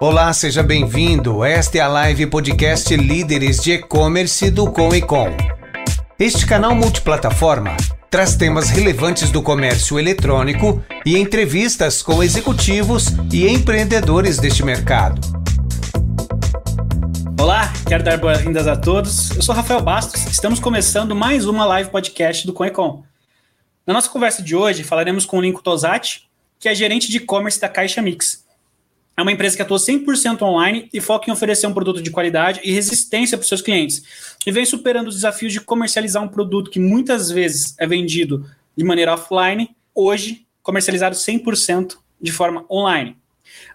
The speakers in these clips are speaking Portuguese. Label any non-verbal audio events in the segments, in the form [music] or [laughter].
Olá, seja bem-vindo. Esta é a live podcast Líderes de E-Commerce do Com e Com. Este canal multiplataforma traz temas relevantes do comércio eletrônico e entrevistas com executivos e empreendedores deste mercado. Olá, quero dar boas-vindas a todos. Eu sou Rafael Bastos, estamos começando mais uma live podcast do Conecom. Na nossa conversa de hoje, falaremos com o Lincoln Tosati, que é gerente de e-commerce da Caixa Mix. É uma empresa que atua 100% online e foca em oferecer um produto de qualidade e resistência para os seus clientes. E vem superando os desafios de comercializar um produto que muitas vezes é vendido de maneira offline, hoje comercializado 100% de forma online.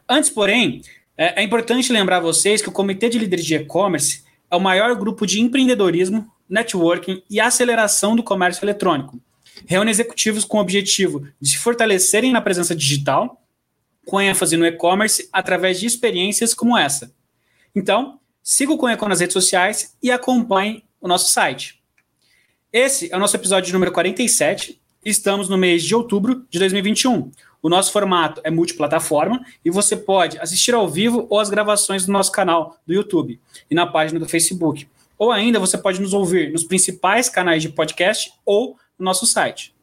Antes, porém, é, é importante lembrar vocês que o Comitê de Líderes de E-Commerce é o maior grupo de empreendedorismo, networking e aceleração do comércio eletrônico. Reúne executivos com o objetivo de se fortalecerem na presença digital com ênfase no e-commerce através de experiências como essa. Então, siga o Conecon nas redes sociais e acompanhe o nosso site. Esse é o nosso episódio número 47. Estamos no mês de outubro de 2021. O nosso formato é multiplataforma e você pode assistir ao vivo ou as gravações do nosso canal do YouTube e na página do Facebook. Ou ainda você pode nos ouvir nos principais canais de podcast ou no nosso site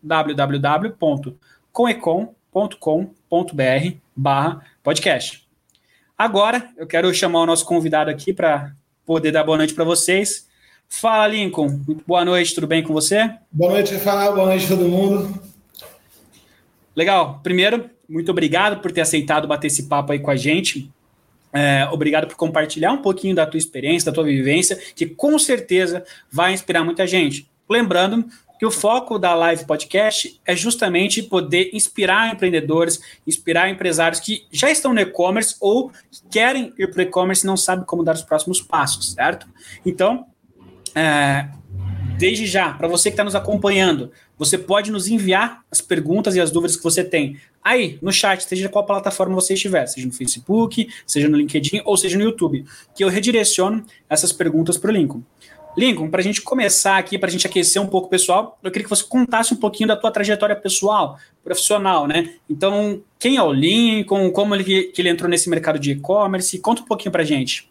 www.conecom.com.br barra podcast. Agora, eu quero chamar o nosso convidado aqui para poder dar boa noite para vocês. Fala, Lincoln. Boa noite, tudo bem com você? Boa noite, Rafael. Boa noite, todo mundo. Legal. Primeiro, muito obrigado por ter aceitado bater esse papo aí com a gente. É, obrigado por compartilhar um pouquinho da tua experiência, da tua vivência, que com certeza vai inspirar muita gente. Lembrando que o foco da live podcast é justamente poder inspirar empreendedores, inspirar empresários que já estão no e-commerce ou querem ir para o e-commerce e não sabem como dar os próximos passos, certo? Então, é, desde já, para você que está nos acompanhando, você pode nos enviar as perguntas e as dúvidas que você tem aí no chat, seja qual plataforma você estiver, seja no Facebook, seja no LinkedIn ou seja no YouTube, que eu redireciono essas perguntas para o Lincoln. Lincoln, para a gente começar aqui, para a gente aquecer um pouco o pessoal, eu queria que você contasse um pouquinho da tua trajetória pessoal, profissional, né? Então, quem é o Lincoln, como ele, que ele entrou nesse mercado de e-commerce, conta um pouquinho para a gente.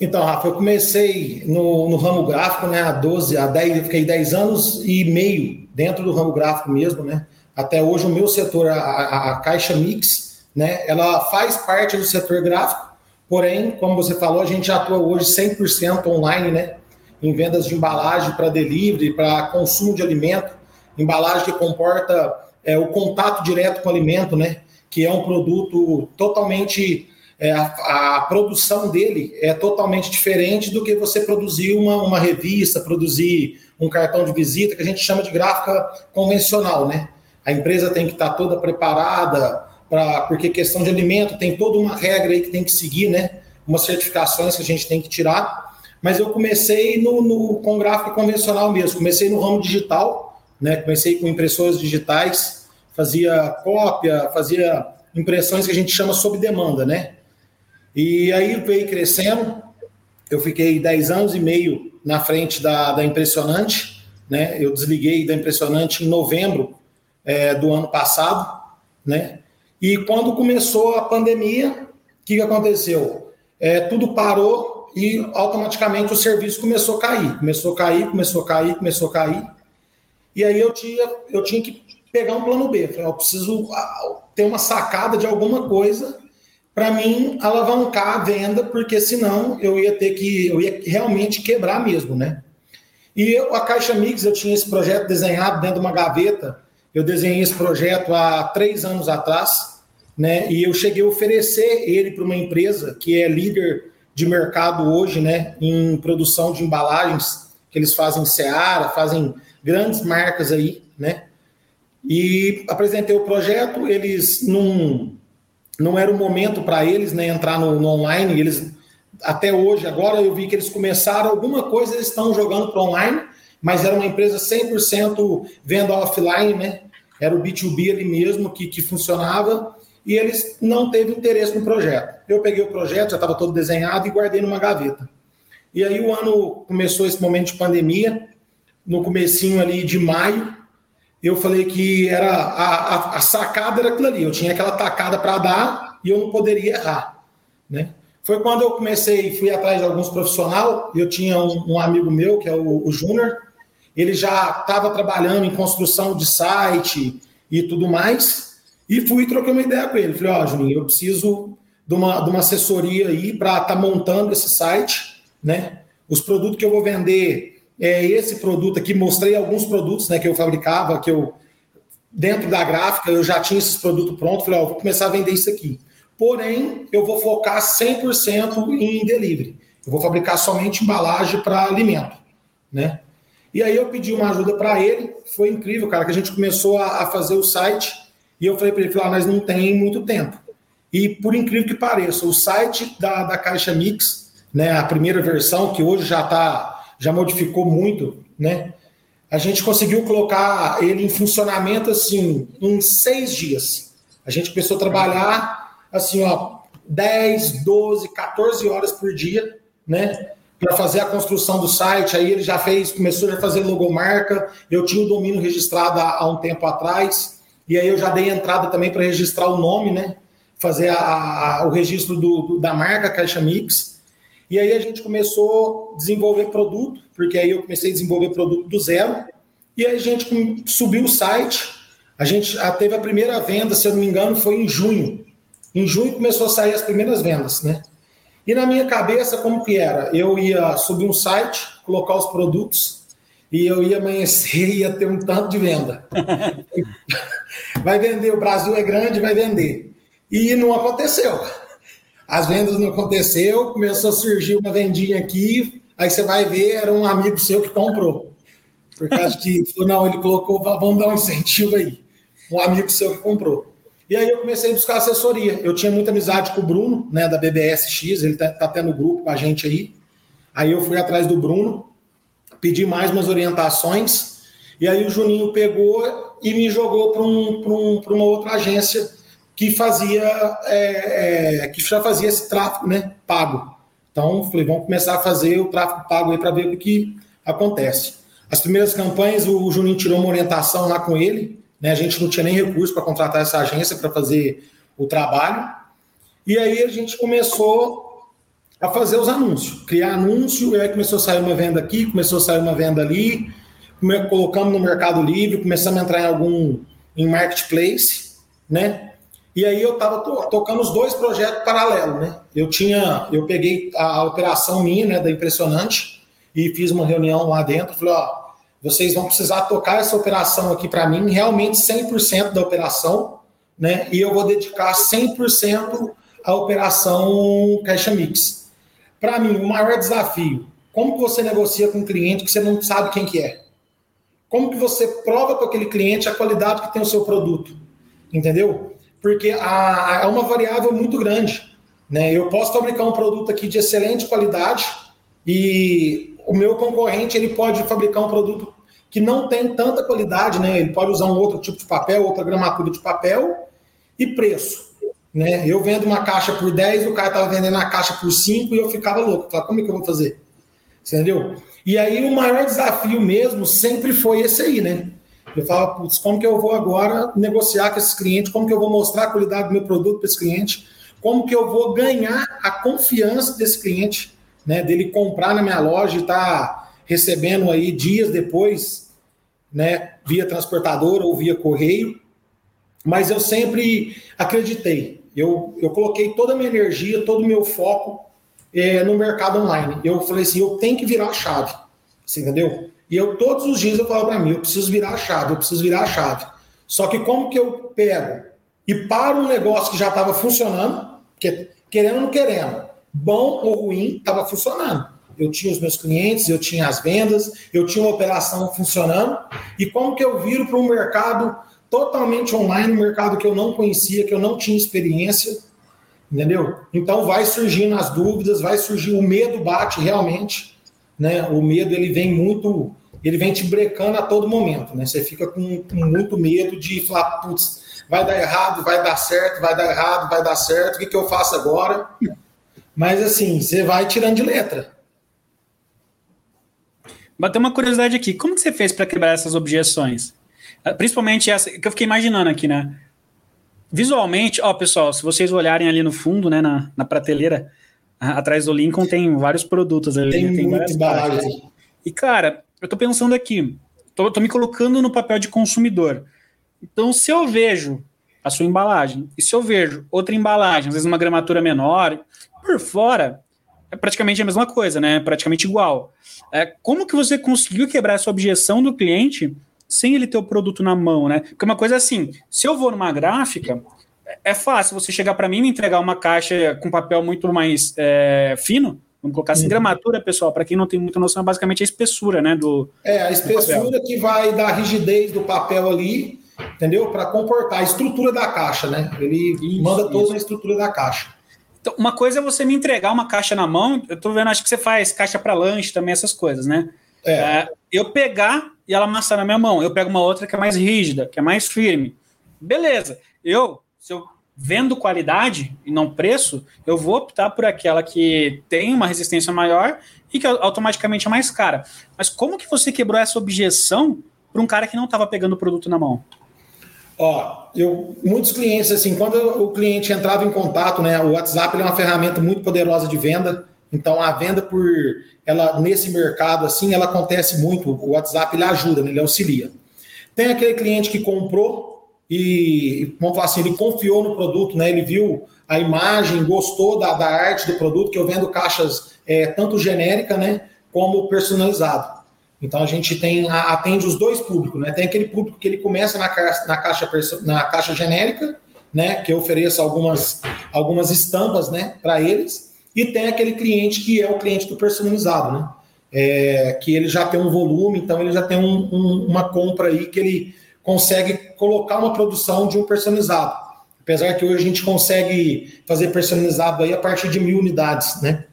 Então, Rafa, eu comecei no, no, ramo gráfico, né, há 12, há 10, eu fiquei 10 anos e meio dentro do ramo gráfico mesmo, né? Até hoje o meu setor, a, a, a Caixa Mix, né, ela faz parte do setor gráfico, porém, como você falou, a gente atua hoje 100% online, né? Em vendas de embalagem para delivery, para consumo de alimento, embalagem que comporta é, o contato direto com o alimento, né? Que é um produto totalmente. É, a, a, produção dele é totalmente diferente do que você produzir uma, uma revista, produzir um cartão de visita, que a gente chama de gráfica convencional, né? A empresa tem que estar toda preparada, pra, porque questão de alimento tem toda uma regra aí que tem que seguir, né? Umas certificações que a gente tem que tirar mas eu comecei no, no, com gráfico convencional mesmo, comecei no ramo digital, né? comecei com impressoras digitais, fazia cópia, fazia impressões que a gente chama sob demanda, né? E aí veio crescendo, eu fiquei 10 anos e meio na frente da, da Impressionante, né? Eu desliguei da Impressionante em novembro é, do ano passado, né? E quando começou a pandemia, o que, que aconteceu? É, tudo parou, e automaticamente o serviço começou a cair, começou a cair, começou a cair, começou a cair. E aí eu tinha, eu tinha que pegar um plano B. Eu preciso ter uma sacada de alguma coisa para mim alavancar a venda, porque senão eu ia ter que, eu ia realmente quebrar mesmo, né? E eu, a Caixa Mix, eu tinha esse projeto desenhado dentro de uma gaveta. Eu desenhei esse projeto há três anos atrás, né? E eu cheguei a oferecer ele para uma empresa que é líder de mercado hoje, né, em produção de embalagens, que eles fazem Seara, fazem grandes marcas aí, né? E apresentei o projeto, eles não não era o momento para eles, né, entrar no, no, online, eles até hoje, agora eu vi que eles começaram alguma coisa, eles estão jogando para online, mas era uma empresa 100% venda offline, né? Era o B2B ali mesmo que, que funcionava e eles não teve interesse no projeto. Eu peguei o projeto, já estava todo desenhado e guardei numa gaveta. E aí o ano começou esse momento de pandemia, no comecinho ali de maio, eu falei que era a, a, a sacada era aquilo ali, eu tinha aquela tacada para dar e eu não poderia errar. né? Foi quando eu comecei, fui atrás de alguns profissionais. Eu tinha um, um amigo meu, que é o, o Júnior, ele já estava trabalhando em construção de site e tudo mais. E fui troquei uma ideia com ele. Falei, ó, oh, Juninho, eu preciso de uma, de uma assessoria aí para estar tá montando esse site, né? Os produtos que eu vou vender é esse produto aqui. Mostrei alguns produtos né, que eu fabricava, que eu, dentro da gráfica, eu já tinha esses produtos prontos. Falei, ó, vou começar a vender isso aqui. Porém, eu vou focar 100% em delivery. Eu vou fabricar somente embalagem para alimento, né? E aí eu pedi uma ajuda para ele. Foi incrível, cara, que a gente começou a, a fazer o site e eu falei para ele, ah, nós não tem muito tempo. E por incrível que pareça, o site da, da Caixa Mix, né, a primeira versão, que hoje já tá, já modificou muito, né? A gente conseguiu colocar ele em funcionamento assim em seis dias. A gente começou a trabalhar assim, ó, 10, 12, 14 horas por dia, né? Para fazer a construção do site. Aí ele já fez, começou a fazer logomarca. Eu tinha o domínio registrado há, há um tempo atrás. E aí eu já dei entrada também para registrar o nome, né? fazer a, a, o registro do, do, da marca Caixa Mix. E aí a gente começou a desenvolver produto, porque aí eu comecei a desenvolver produto do zero. E aí a gente subiu o site. A gente teve a primeira venda, se eu não me engano, foi em junho. Em junho começou a sair as primeiras vendas, né? E na minha cabeça, como que era? Eu ia subir um site, colocar os produtos, e eu ia amanhecer e ia ter um tanto de venda. [laughs] vai vender, o Brasil é grande, vai vender. E não aconteceu. As vendas não aconteceu, começou a surgir uma vendinha aqui, aí você vai ver, era um amigo seu que comprou. Por causa que, não, ele colocou, vamos dar um incentivo aí. Um amigo seu que comprou. E aí eu comecei a buscar assessoria. Eu tinha muita amizade com o Bruno, né, da BBSX, ele tá, tá até no grupo com a gente aí. Aí eu fui atrás do Bruno, pedi mais umas orientações, e aí o Juninho pegou e me jogou para um, um, uma outra agência que fazia é, é, que já fazia esse tráfego né, pago. Então, falei, vamos começar a fazer o tráfego pago aí para ver o que acontece. As primeiras campanhas, o Juninho tirou uma orientação lá com ele, né? A gente não tinha nem recurso para contratar essa agência para fazer o trabalho. E aí a gente começou a fazer os anúncios, criar anúncio, e aí começou a sair uma venda aqui, começou a sair uma venda ali, colocamos no Mercado Livre, começamos a entrar em algum em marketplace, né? E aí eu estava to tocando os dois projetos paralelos, né? Eu tinha, eu peguei a, operação minha, né, da Impressionante, e fiz uma reunião lá dentro, falei, ó, vocês vão precisar tocar essa operação aqui para mim, realmente 100% da operação, né? E eu vou dedicar 100% à operação Caixa Mix. Para mim, o maior desafio, como que você negocia com um cliente que você não sabe quem que é? Como que você prova para aquele cliente a qualidade que tem o seu produto? Entendeu? porque é uma variável muito grande. Né? Eu posso fabricar um produto aqui de excelente qualidade e o meu concorrente ele pode fabricar um produto que não tem tanta qualidade, né? Ele pode usar um outro tipo de papel, outra gramatura de papel e preço. Né? Eu vendo uma caixa por 10, o cara estava vendendo a caixa por 5 e eu ficava louco. Falei, como é que eu vou fazer? Entendeu? E aí o maior desafio mesmo sempre foi esse aí, né? Eu falo, putz, como que eu vou agora negociar com esses clientes? Como que eu vou mostrar a qualidade do meu produto para esse cliente? Como que eu vou ganhar a confiança desse cliente, né? Dele comprar na minha loja e tá recebendo aí dias depois, né? Via transportador ou via correio. Mas eu sempre acreditei. Eu, eu coloquei toda a minha energia, todo o meu foco é, no mercado online. Eu falei assim, eu tenho que virar a chave. Você entendeu? E eu todos os dias eu falo para mim, eu preciso virar a chave, eu preciso virar a chave. Só que como que eu pego e paro um negócio que já estava funcionando, que, querendo ou não querendo, bom ou ruim, estava funcionando. Eu tinha os meus clientes, eu tinha as vendas, eu tinha uma operação funcionando. E como que eu viro para um mercado totalmente online, um mercado que eu não conhecia, que eu não tinha experiência, entendeu? Então vai surgindo as dúvidas, vai surgir o medo bate realmente, né? O medo ele vem muito ele vem te brecando a todo momento, né? Você fica com, com muito medo de falar, putz, vai dar errado, vai dar certo, vai dar errado, vai dar certo, o que, que eu faço agora? Mas assim, você vai tirando de letra. Bateu uma curiosidade aqui, como que você fez para quebrar essas objeções? Ah, principalmente essa que eu fiquei imaginando aqui, né? visualmente, ó, pessoal, se vocês olharem ali no fundo, né, na, na prateleira, atrás do Lincoln tem vários produtos ali. Tem, tem várias partes. E, cara, eu tô pensando aqui, tô, tô me colocando no papel de consumidor. Então, se eu vejo a sua embalagem, e se eu vejo outra embalagem, às vezes uma gramatura menor, por fora, é praticamente a mesma coisa, né? Praticamente igual. É, como que você conseguiu quebrar essa objeção do cliente sem ele ter o produto na mão, né? Porque uma coisa é assim, se eu vou numa gráfica, é fácil você chegar para mim e me entregar uma caixa com papel muito mais é, fino, vamos colocar assim, uhum. gramatura, pessoal, para quem não tem muita noção, é basicamente a espessura, né? Do, é, a espessura que vai dar rigidez do papel ali, entendeu? Para comportar a estrutura da caixa, né? Ele isso, manda toda isso. a estrutura da caixa. Então, uma coisa é você me entregar uma caixa na mão, eu tô vendo, acho que você faz caixa para lanche também, essas coisas, né? É. é. eu pegar e ela amassar na minha mão. Eu pego uma outra que é mais rígida, que é mais firme. Beleza. Eu, se eu vendo qualidade e não preço, eu vou optar por aquela que tem uma resistência maior e que automaticamente é mais cara. Mas como que você quebrou essa objeção para um cara que não estava pegando o produto na mão? Ó, eu, muitos clientes, assim, quando o cliente entrava em contato, né, o WhatsApp é uma ferramenta muito poderosa de venda, então a venda por ela nesse mercado assim, ela acontece muito, o WhatsApp ele ajuda, né, ele auxilia. Tem aquele cliente que comprou e, vamos falar assim, ele confiou no produto, né, ele viu a imagem, gostou da, da arte do produto, que eu vendo caixas é, tanto genérica, né, como personalizado. Então a gente tem atende os dois públicos, né? Tem aquele público que ele começa na caixa, na caixa, na caixa genérica, né? Que ofereça algumas, algumas estampas, né? Para eles e tem aquele cliente que é o cliente do personalizado, né? É, que ele já tem um volume, então ele já tem um, um, uma compra aí que ele consegue colocar uma produção de um personalizado. Apesar que hoje a gente consegue fazer personalizado aí a partir de mil unidades, né?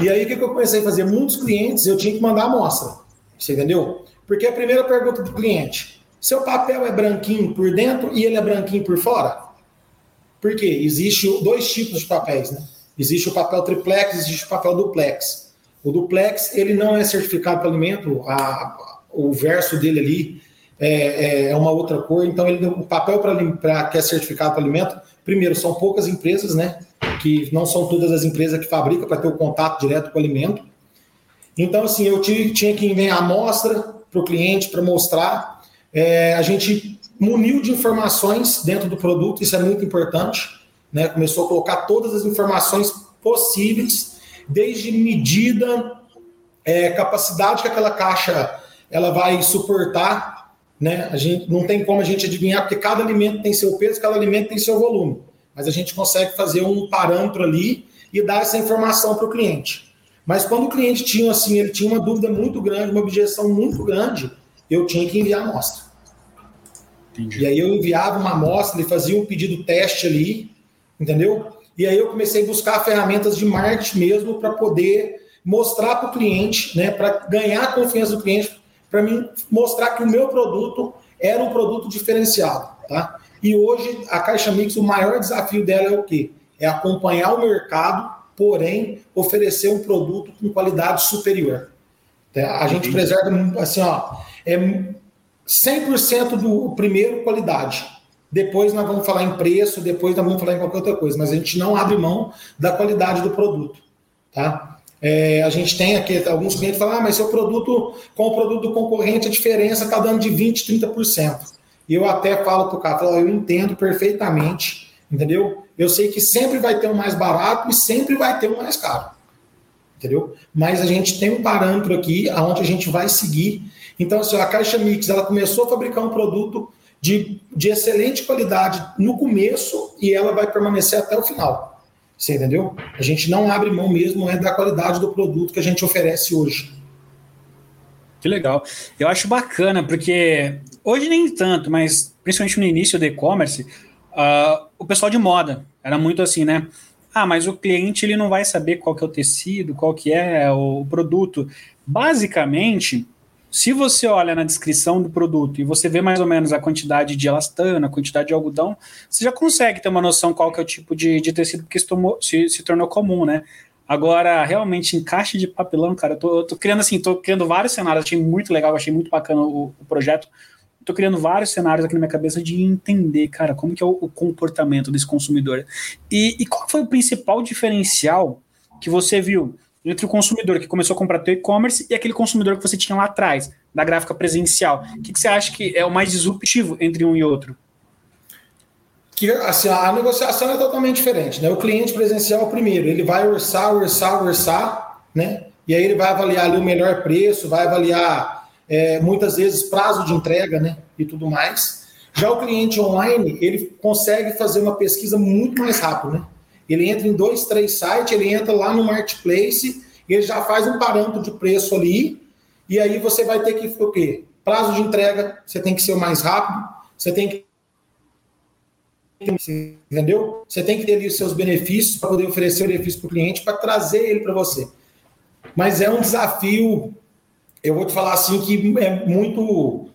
E aí, o que, eu comecei a fazer? Muitos clientes eu tinha que mandar amostra. Você entendeu? Porque a primeira pergunta do cliente: seu papel é branquinho por dentro e ele é branquinho por fora? Por quê? Existe dois tipos de papéis, né? Existe o papel triplex, existe o papel duplex. O duplex, ele não é certificado para alimento, a, o verso dele ali é, é, é uma outra cor, então ele, o papel para que é certificado para alimento, primeiro, são poucas empresas, né? que não são todas as empresas que fabricam para ter o contato direto com o alimento. Então, assim, eu tinha que enviar amostra para o cliente para mostrar. É, a gente muniu de informações dentro do produto, isso é muito importante. Né? Começou a colocar todas as informações possíveis, desde medida, é, capacidade que aquela caixa ela vai suportar. Né? A gente não tem como a gente adivinhar, porque cada alimento tem seu peso, cada alimento tem seu volume mas a gente consegue fazer um parâmetro ali e dar essa informação para o cliente. Mas quando o cliente tinha assim, ele tinha uma dúvida muito grande, uma objeção muito grande, eu tinha que enviar a amostra. Entendi. E aí eu enviava uma amostra, ele fazia um pedido teste ali, entendeu? E aí eu comecei a buscar ferramentas de marketing mesmo para poder mostrar para o cliente, né, para ganhar a confiança do cliente, para mim mostrar que o meu produto era um produto diferenciado, tá? E hoje a Caixa Mix, o maior desafio dela é o quê? É acompanhar o mercado, porém oferecer um produto com qualidade superior. Tá? A gente preserva assim, ó, é 100% do primeiro qualidade. Depois nós vamos falar em preço, depois nós vamos falar em qualquer outra coisa, mas a gente não abre mão da qualidade do produto, tá? É, a gente tem aqui, alguns clientes falam, ah, mas seu produto com o produto do concorrente, a diferença está dando de 20%, 30%. E eu até falo para o cara, eu entendo perfeitamente, entendeu? Eu sei que sempre vai ter um mais barato e sempre vai ter um mais caro. Entendeu? Mas a gente tem um parâmetro aqui aonde a gente vai seguir. Então, assim, a Caixa Mix, ela começou a fabricar um produto de, de excelente qualidade no começo e ela vai permanecer até o final. Você entendeu? A gente não abre mão mesmo é da qualidade do produto que a gente oferece hoje. Que legal. Eu acho bacana, porque hoje nem tanto, mas principalmente no início do e-commerce, uh, o pessoal de moda era muito assim, né? Ah, mas o cliente ele não vai saber qual que é o tecido, qual que é o produto. Basicamente, se você olha na descrição do produto e você vê mais ou menos a quantidade de elastano, a quantidade de algodão, você já consegue ter uma noção qual que é o tipo de, de tecido que se, tomou, se, se tornou comum, né? Agora, realmente, encaixe de papelão, cara, eu tô, eu tô criando assim, tô criando vários cenários, achei muito legal, achei muito bacana o, o projeto. tô criando vários cenários aqui na minha cabeça de entender, cara, como que é o, o comportamento desse consumidor. E, e qual foi o principal diferencial que você viu entre o consumidor que começou a comprar teu e-commerce e aquele consumidor que você tinha lá atrás, da gráfica presencial? O que, que você acha que é o mais disruptivo entre um e outro? que assim, a negociação é totalmente diferente. Né? O cliente presencial, primeiro, ele vai orçar, orçar, orçar, né? e aí ele vai avaliar ali o melhor preço, vai avaliar é, muitas vezes prazo de entrega né? e tudo mais. Já o cliente online, ele consegue fazer uma pesquisa muito mais rápido. Né? Ele entra em dois, três sites, ele entra lá no marketplace, ele já faz um parâmetro de preço ali, e aí você vai ter que o quê? Prazo de entrega, você tem que ser o mais rápido, você tem que entendeu? Você tem que ter ali os seus benefícios para poder oferecer o benefício para o cliente, para trazer ele para você. Mas é um desafio, eu vou te falar assim, que é muito,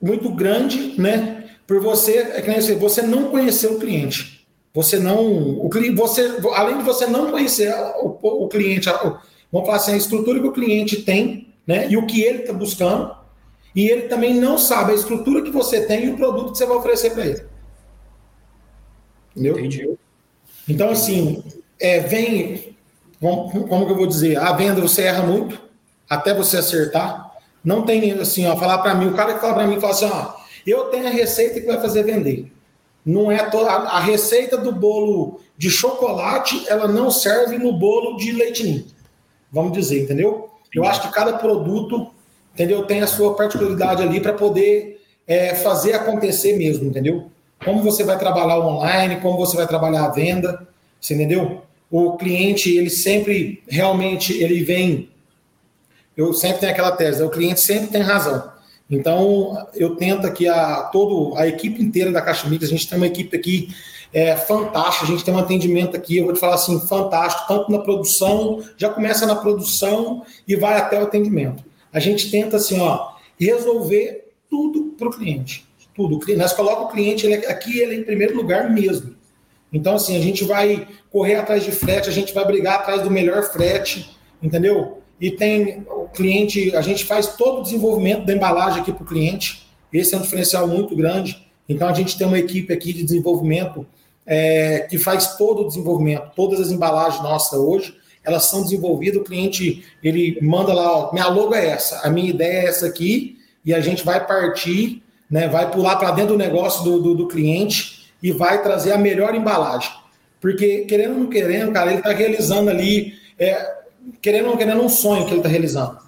muito grande, né? Por você, é que você, não conhecer o cliente. Você não. O, você, além de você não conhecer o, o cliente, vamos falar assim, a estrutura que o cliente tem, né? E o que ele está buscando. E ele também não sabe a estrutura que você tem e o produto que você vai oferecer para ele. Entendeu? Entendi. Então, assim, é, vem. Como, como que eu vou dizer? A venda você erra muito até você acertar. Não tem assim, ó, falar para mim, o cara que fala para mim, fala assim, ó, eu tenho a receita que vai fazer vender. Não é toda a, receita do bolo de chocolate, ela não serve no bolo de leitinho. Vamos dizer, entendeu? Eu acho que cada produto, entendeu, tem a sua particularidade ali para poder é, fazer acontecer mesmo, entendeu? como você vai trabalhar o online, como você vai trabalhar a venda, você entendeu? O cliente, ele sempre, realmente, ele vem, eu sempre tenho aquela tese, o cliente sempre tem razão. Então, eu tento aqui, a, todo, a equipe inteira da Caixa Mix, a gente tem uma equipe aqui é, fantástica, a gente tem um atendimento aqui, eu vou te falar assim, fantástico, tanto na produção, já começa na produção e vai até o atendimento. A gente tenta, assim, ó, resolver tudo para o cliente tudo. Nós colocamos o cliente ele, é, aqui ele é em primeiro lugar mesmo. Então, assim, a gente vai correr atrás de frete, a gente vai brigar atrás do melhor frete, entendeu? E tem o cliente, a gente faz todo o desenvolvimento da embalagem aqui para o cliente. Esse é um diferencial muito grande. Então, a gente tem uma equipe aqui de desenvolvimento é, que faz todo o desenvolvimento. Todas as embalagens nossas hoje, elas são desenvolvidas. O cliente, ele manda lá, ó, minha logo é essa, a minha ideia é essa aqui, e a gente vai partir né, vai pular para dentro do negócio do, do, do, cliente e vai trazer a melhor embalagem. Porque, querendo ou não querendo, cara, ele está realizando ali, é, querendo ou não querendo, um sonho que ele está realizando.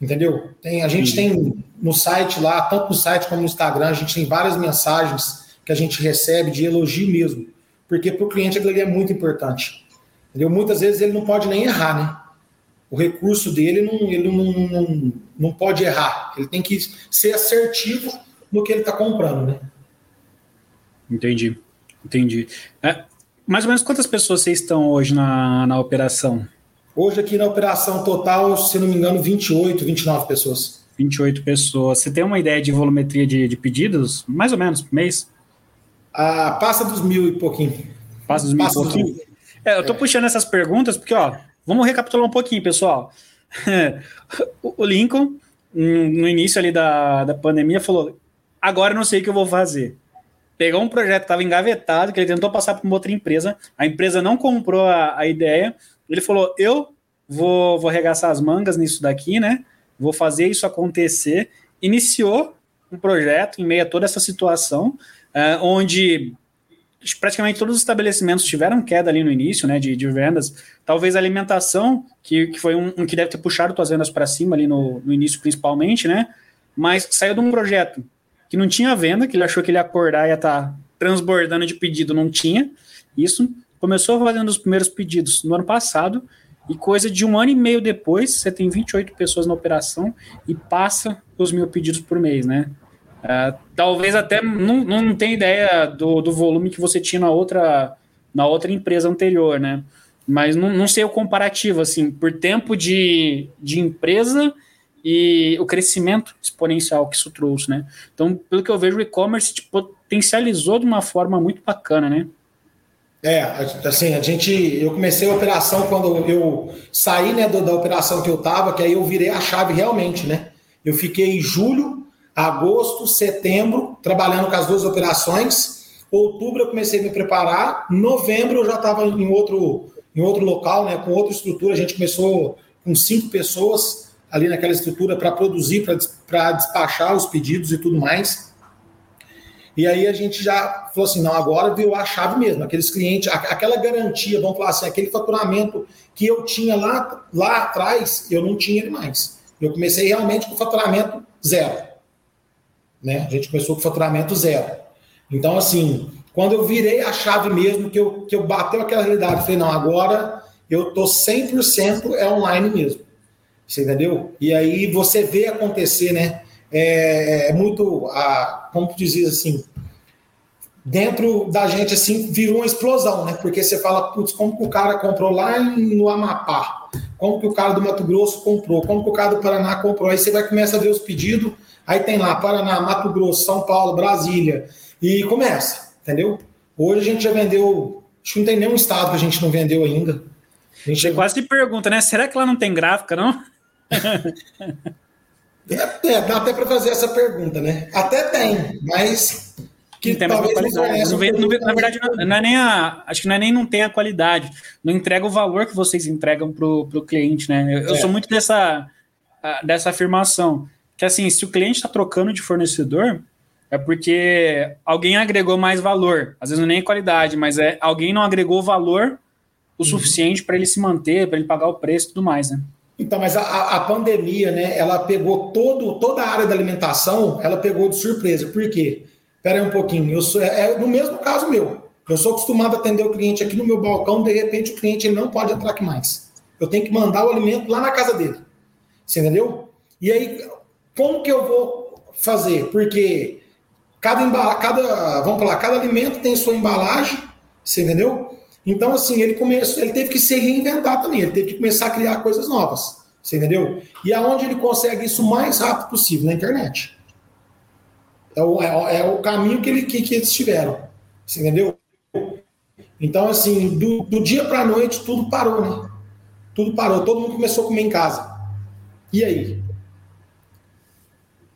Entendeu? Tem, a gente tem no site lá, tanto no site como no Instagram, a gente tem várias mensagens que a gente recebe de elogio mesmo. Porque para o cliente aquilo ali é muito importante. Entendeu? Muitas vezes ele não pode nem errar, né? O recurso dele não, ele não, não, não pode errar. Ele tem que ser assertivo no que ele está comprando, né? Entendi, entendi. É, mais ou menos quantas pessoas vocês estão hoje na, na operação? Hoje aqui na operação total, se não me engano, 28, 29 pessoas. 28 pessoas. Você tem uma ideia de volumetria de, de pedidos? Mais ou menos, por mês? Ah, passa dos mil e pouquinho. Passa dos mil passa e pouquinho? É, eu tô é. puxando essas perguntas porque, ó, vamos recapitular um pouquinho, pessoal. [laughs] o Lincoln, no início ali da, da pandemia, falou: agora não sei o que eu vou fazer. Pegou um projeto que estava engavetado, que ele tentou passar para uma outra empresa, a empresa não comprou a, a ideia, ele falou: eu vou, vou arregaçar as mangas nisso daqui, né? Vou fazer isso acontecer. Iniciou um projeto em meio a toda essa situação, uh, onde praticamente todos os estabelecimentos tiveram queda ali no início, né, de, de vendas. Talvez a alimentação, que, que foi um, um que deve ter puxado suas vendas para cima ali no, no início, principalmente, né? Mas saiu de um projeto que não tinha venda, que ele achou que ele ia acordar e ia estar tá transbordando de pedido, não tinha. Isso começou fazendo os primeiros pedidos no ano passado, e coisa de um ano e meio depois, você tem 28 pessoas na operação e passa os mil pedidos por mês, né? Uh, talvez até não, não tenha ideia do, do volume que você tinha na outra, na outra empresa anterior, né? Mas não, não sei o comparativo, assim, por tempo de, de empresa e o crescimento exponencial que isso trouxe, né? Então, pelo que eu vejo, o e-commerce tipo, potencializou de uma forma muito bacana, né? É, assim, a gente, eu comecei a operação quando eu saí, né, da, da operação que eu tava, que aí eu virei a chave realmente, né? Eu fiquei julho agosto, setembro, trabalhando com as duas operações. Outubro eu comecei a me preparar. Novembro eu já estava em outro, em outro local, né, com outra estrutura. A gente começou com cinco pessoas ali naquela estrutura para produzir, para despachar os pedidos e tudo mais. E aí a gente já falou assim, não, agora viu a chave mesmo, aqueles clientes, aquela garantia, vamos falar assim, aquele faturamento que eu tinha lá, lá atrás, eu não tinha ele mais. Eu comecei realmente com faturamento zero. Né? A gente começou com faturamento zero. Então, assim, quando eu virei a chave mesmo, que eu, que eu bateu aquela realidade, falei, não, agora eu tô 100% é online mesmo. Você entendeu? E aí você vê acontecer, né? É, é muito, a, como dizer assim, dentro da gente, assim, virou uma explosão, né? Porque você fala, putz, como que o cara comprou lá no Amapá? Como que o cara do Mato Grosso comprou? Como que o cara do Paraná comprou? Aí você vai começar a ver os pedidos, aí tem lá Paraná, Mato Grosso, São Paulo, Brasília, e começa, entendeu? Hoje a gente já vendeu, acho que não tem nenhum estado que a gente não vendeu ainda. A gente Você quase pergunta, né? Será que lá não tem gráfica, não? [laughs] é, é, dá até para fazer essa pergunta, né? Até tem, mas que tem mais qualidade. Não vem, não, na verdade, não, é nem a. Acho que não é nem não tem a qualidade. Não entrega o valor que vocês entregam para o cliente, né? Eu, eu sou é. muito dessa, dessa afirmação. Que assim, se o cliente está trocando de fornecedor, é porque alguém agregou mais valor. Às vezes não é nem qualidade, mas é alguém não agregou valor o uhum. suficiente para ele se manter, para ele pagar o preço e tudo mais, né? Então, mas a, a, pandemia, né, ela pegou todo, toda a área da alimentação, ela pegou de surpresa. Por quê? Espera aí um pouquinho. Eu sou, é, é, no mesmo caso meu. Eu sou acostumado a atender o cliente aqui no meu balcão, de repente o cliente ele não pode entrar aqui mais. Eu tenho que mandar o alimento lá na casa dele. Você entendeu? E aí, como que eu vou fazer? Porque cada, embala, cada vamos falar, cada alimento tem sua embalagem, você entendeu? Então, assim, ele começou, ele teve que se reinventar também, ele teve que começar a criar coisas novas. Você entendeu? E aonde ele consegue isso o mais rápido possível? Na internet. É o, é, é o caminho que, ele, que, que eles tiveram. Você entendeu? Então, assim, do, do dia para a noite, tudo parou, né? Tudo parou. Todo mundo começou a comer em casa. E aí?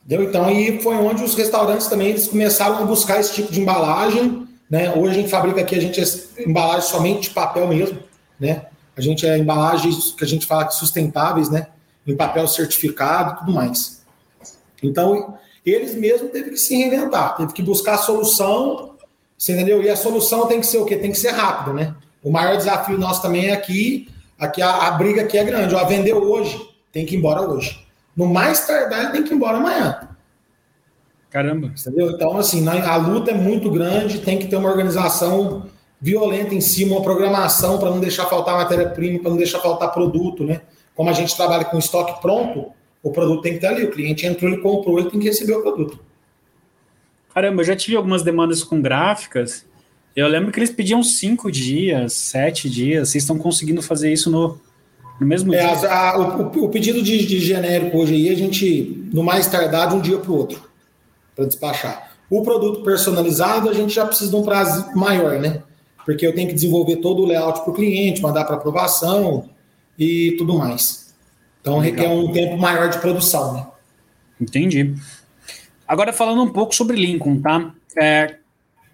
Entendeu? Então, aí foi onde os restaurantes também eles começaram a buscar esse tipo de embalagem. Né? Hoje a gente fabrica aqui, a gente é embalagem somente de papel mesmo. Né? A gente é embalagens que a gente fala que sustentáveis, né? Em papel certificado e tudo mais. Então, eles mesmos teve que se reinventar, teve que buscar solução, você entendeu? E a solução tem que ser o quê? Tem que ser rápido, né? O maior desafio nosso também é aqui, aqui a, a briga aqui é grande. Ó, vendeu hoje, tem que ir embora hoje. No mais tardar, tem que ir embora amanhã. Caramba. Entendeu? Então, assim, a luta é muito grande, tem que ter uma organização violenta em cima, uma programação para não deixar faltar matéria-prima, para não deixar faltar produto, né? Como a gente trabalha com estoque pronto, o produto tem que estar ali. O cliente entrou, ele comprou, ele tem que receber o produto. Caramba, eu já tive algumas demandas com gráficas. Eu lembro que eles pediam cinco dias, sete dias. Vocês estão conseguindo fazer isso no, no mesmo é, dia? A, o, o, pedido de, de, genérico hoje aí, a gente, no mais tardar, de um dia para o outro, para despachar. O produto personalizado, a gente já precisa de um prazo maior, né? Porque eu tenho que desenvolver todo o layout para o cliente, mandar para aprovação e tudo mais. Então Legal. requer um tempo maior de produção, né? Entendi. Agora falando um pouco sobre Lincoln, tá? É,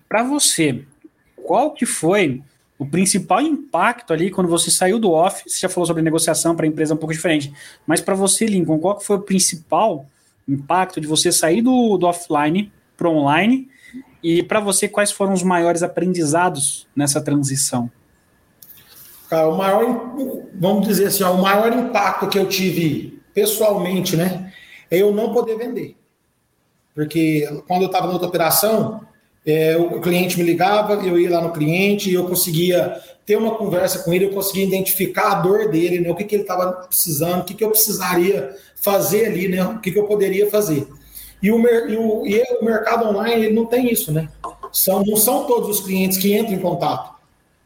Para você, qual que foi o principal impacto ali quando você saiu do off? Você já falou sobre negociação para empresa um pouco diferente, mas para você, Lincoln, qual que foi o principal impacto de você sair do, do offline para online? E para você, quais foram os maiores aprendizados nessa transição? Cara, o maior, vamos dizer assim, ó, o maior impacto que eu tive pessoalmente, né, é eu não poder vender. Porque quando eu estava na outra operação, é, o cliente me ligava, eu ia lá no cliente e eu conseguia ter uma conversa com ele, eu conseguia identificar a dor dele, né, o que, que ele estava precisando, o que, que eu precisaria fazer ali, né, o que, que eu poderia fazer. E o, e o, e o mercado online ele não tem isso, né? São, não são todos os clientes que entram em contato.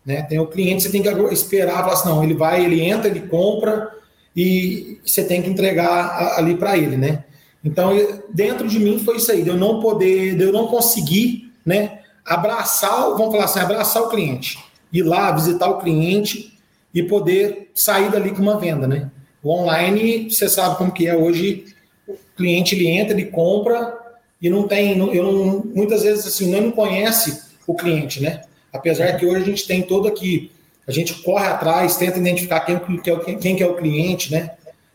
Né? Tem o cliente, você tem que esperar, falar assim, não, ele vai, ele entra, ele compra e você tem que entregar ali para ele, né? Então, dentro de mim foi isso aí, de eu não poder, de eu não conseguir, né, abraçar, vamos falar assim, abraçar o cliente, ir lá visitar o cliente e poder sair dali com uma venda, né? O online, você sabe como que é hoje, o cliente ele entra, ele compra e não tem, eu não, muitas vezes assim, não conhece o cliente, né? Apesar que hoje a gente tem todo aqui, a gente corre atrás, tenta identificar quem, quem, quem que é o cliente, né?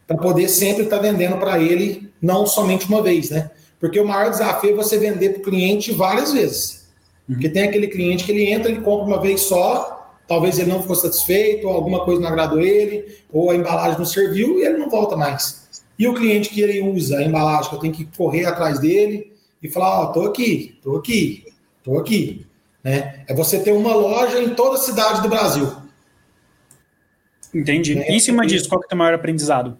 Para poder sempre estar tá vendendo para ele, não somente uma vez, né? Porque o maior desafio é você vender para o cliente várias vezes. Porque tem aquele cliente que ele entra, ele compra uma vez só, talvez ele não ficou satisfeito, ou alguma coisa não agradou ele, ou a embalagem não serviu e ele não volta mais. E o cliente que ele usa a embalagem, que eu tenho que correr atrás dele e falar, ó, oh, tô aqui, tô aqui, tô aqui. Né? É você ter uma loja em toda a cidade do Brasil. Entendi. É, e em cima disso, qual que é o maior aprendizado?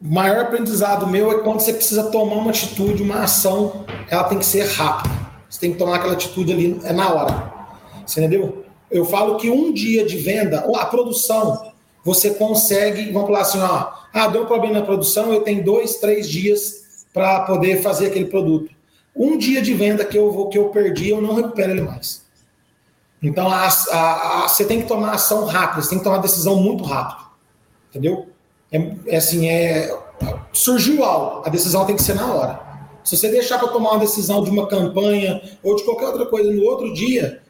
O maior aprendizado meu é quando você precisa tomar uma atitude, uma ação, ela tem que ser rápida. Você tem que tomar aquela atitude ali, é na hora. Você entendeu? Eu falo que um dia de venda, a produção, você consegue, vamos falar assim, ó, ah, deu um problema na produção, eu tenho dois, três dias para poder fazer aquele produto. Um dia de venda que eu vou que eu perdi, eu não recupero ele mais. Então, a, a, a, você tem que tomar ação rápida, você tem que tomar decisão muito rápido. Entendeu? É, é assim, é, surgiu algo, a decisão tem que ser na hora. Se você deixar para tomar uma decisão de uma campanha ou de qualquer outra coisa no outro dia,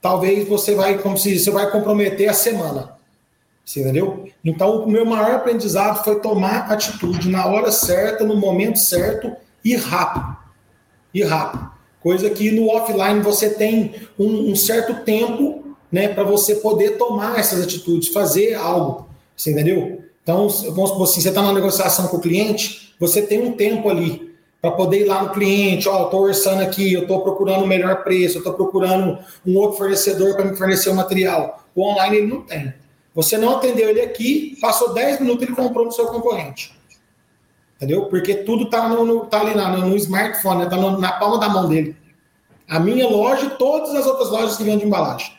talvez você vai, como se você vai comprometer a semana. Você entendeu? Então, o meu maior aprendizado foi tomar atitude na hora certa, no momento certo e rápido. E rápido. Coisa que no offline você tem um, um certo tempo né, para você poder tomar essas atitudes, fazer algo. Você entendeu? Então, vamos supor assim, você está na negociação com o cliente, você tem um tempo ali para poder ir lá no cliente, ó, oh, estou orçando aqui, eu estou procurando o melhor preço, eu estou procurando um outro fornecedor para me fornecer o material. O online ele não tem. Você não atendeu ele aqui, passou 10 minutos ele comprou no seu concorrente. Entendeu? Porque tudo está tá ali no, no smartphone, está né? na palma da mão dele. A minha loja e todas as outras lojas que vendem embalagem.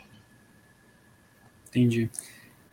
Entendi.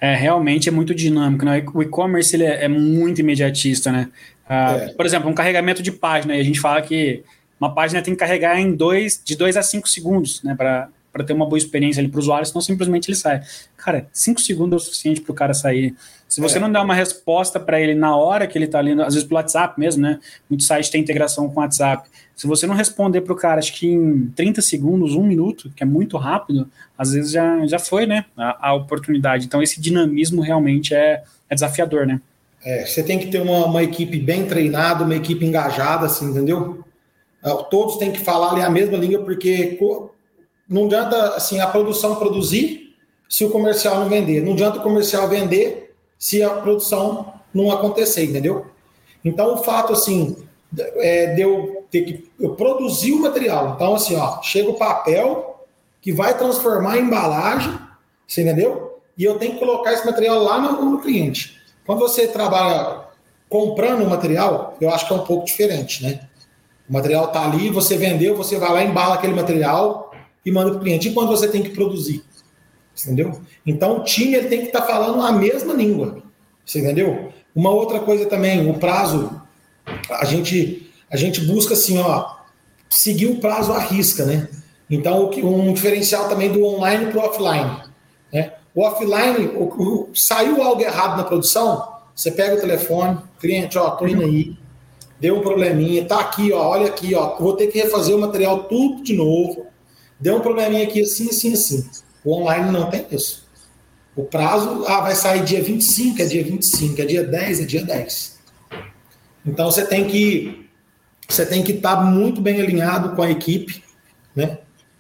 É, realmente é muito dinâmico, né? O e-commerce ele é, é, muito imediatista, né? Ah, é. Por exemplo, um carregamento de página, e a gente fala que uma página tem que carregar em dois, de 2 a 5 segundos, né? Para ter uma boa experiência ali para o usuário, senão simplesmente ele sai. Cara, cinco segundos é o suficiente para o cara sair. Se você é. não der uma resposta para ele na hora que ele está ali, às vezes pelo WhatsApp mesmo, né? Muitos sites têm integração com o WhatsApp. Se você não responder para o cara, acho que em 30 segundos, um minuto, que é muito rápido, às vezes já, já foi, né? A, a oportunidade. Então, esse dinamismo realmente é, é desafiador, né? É, você tem que ter uma, uma equipe bem treinada, uma equipe engajada, assim, entendeu? É, todos têm que falar ali a mesma língua, porque não adianta assim a produção produzir se o comercial não vender. Não adianta o comercial vender se a produção não acontecer, entendeu? Então o fato assim é, de eu ter que eu produzir o material. Então assim, ó, chega o papel que vai transformar em embalagem, você entendeu? E eu tenho que colocar esse material lá no, no cliente. Quando você trabalha comprando o material, eu acho que é um pouco diferente, né? O material está ali, você vendeu, você vai lá embala aquele material, e manda para o cliente. E quando você tem que produzir? Entendeu? Então o time ele tem que estar tá falando a mesma língua. Você entendeu? Uma outra coisa também, o prazo, a gente, a gente busca assim, ó, seguir o prazo à risca, né? Então, um diferencial também do online para o offline. Né? O offline, o, o, saiu algo errado na produção, você pega o telefone, cliente, ó, tô indo aí, deu um probleminha, tá aqui, ó, olha aqui, ó, vou ter que refazer o material tudo de novo, Deu um probleminha aqui assim, assim, assim. O online não tem isso. O prazo, ah, vai sair dia 25, é dia 25, é dia 10, é dia 10. Então você tem que você tem que estar tá muito bem alinhado com a equipe, né?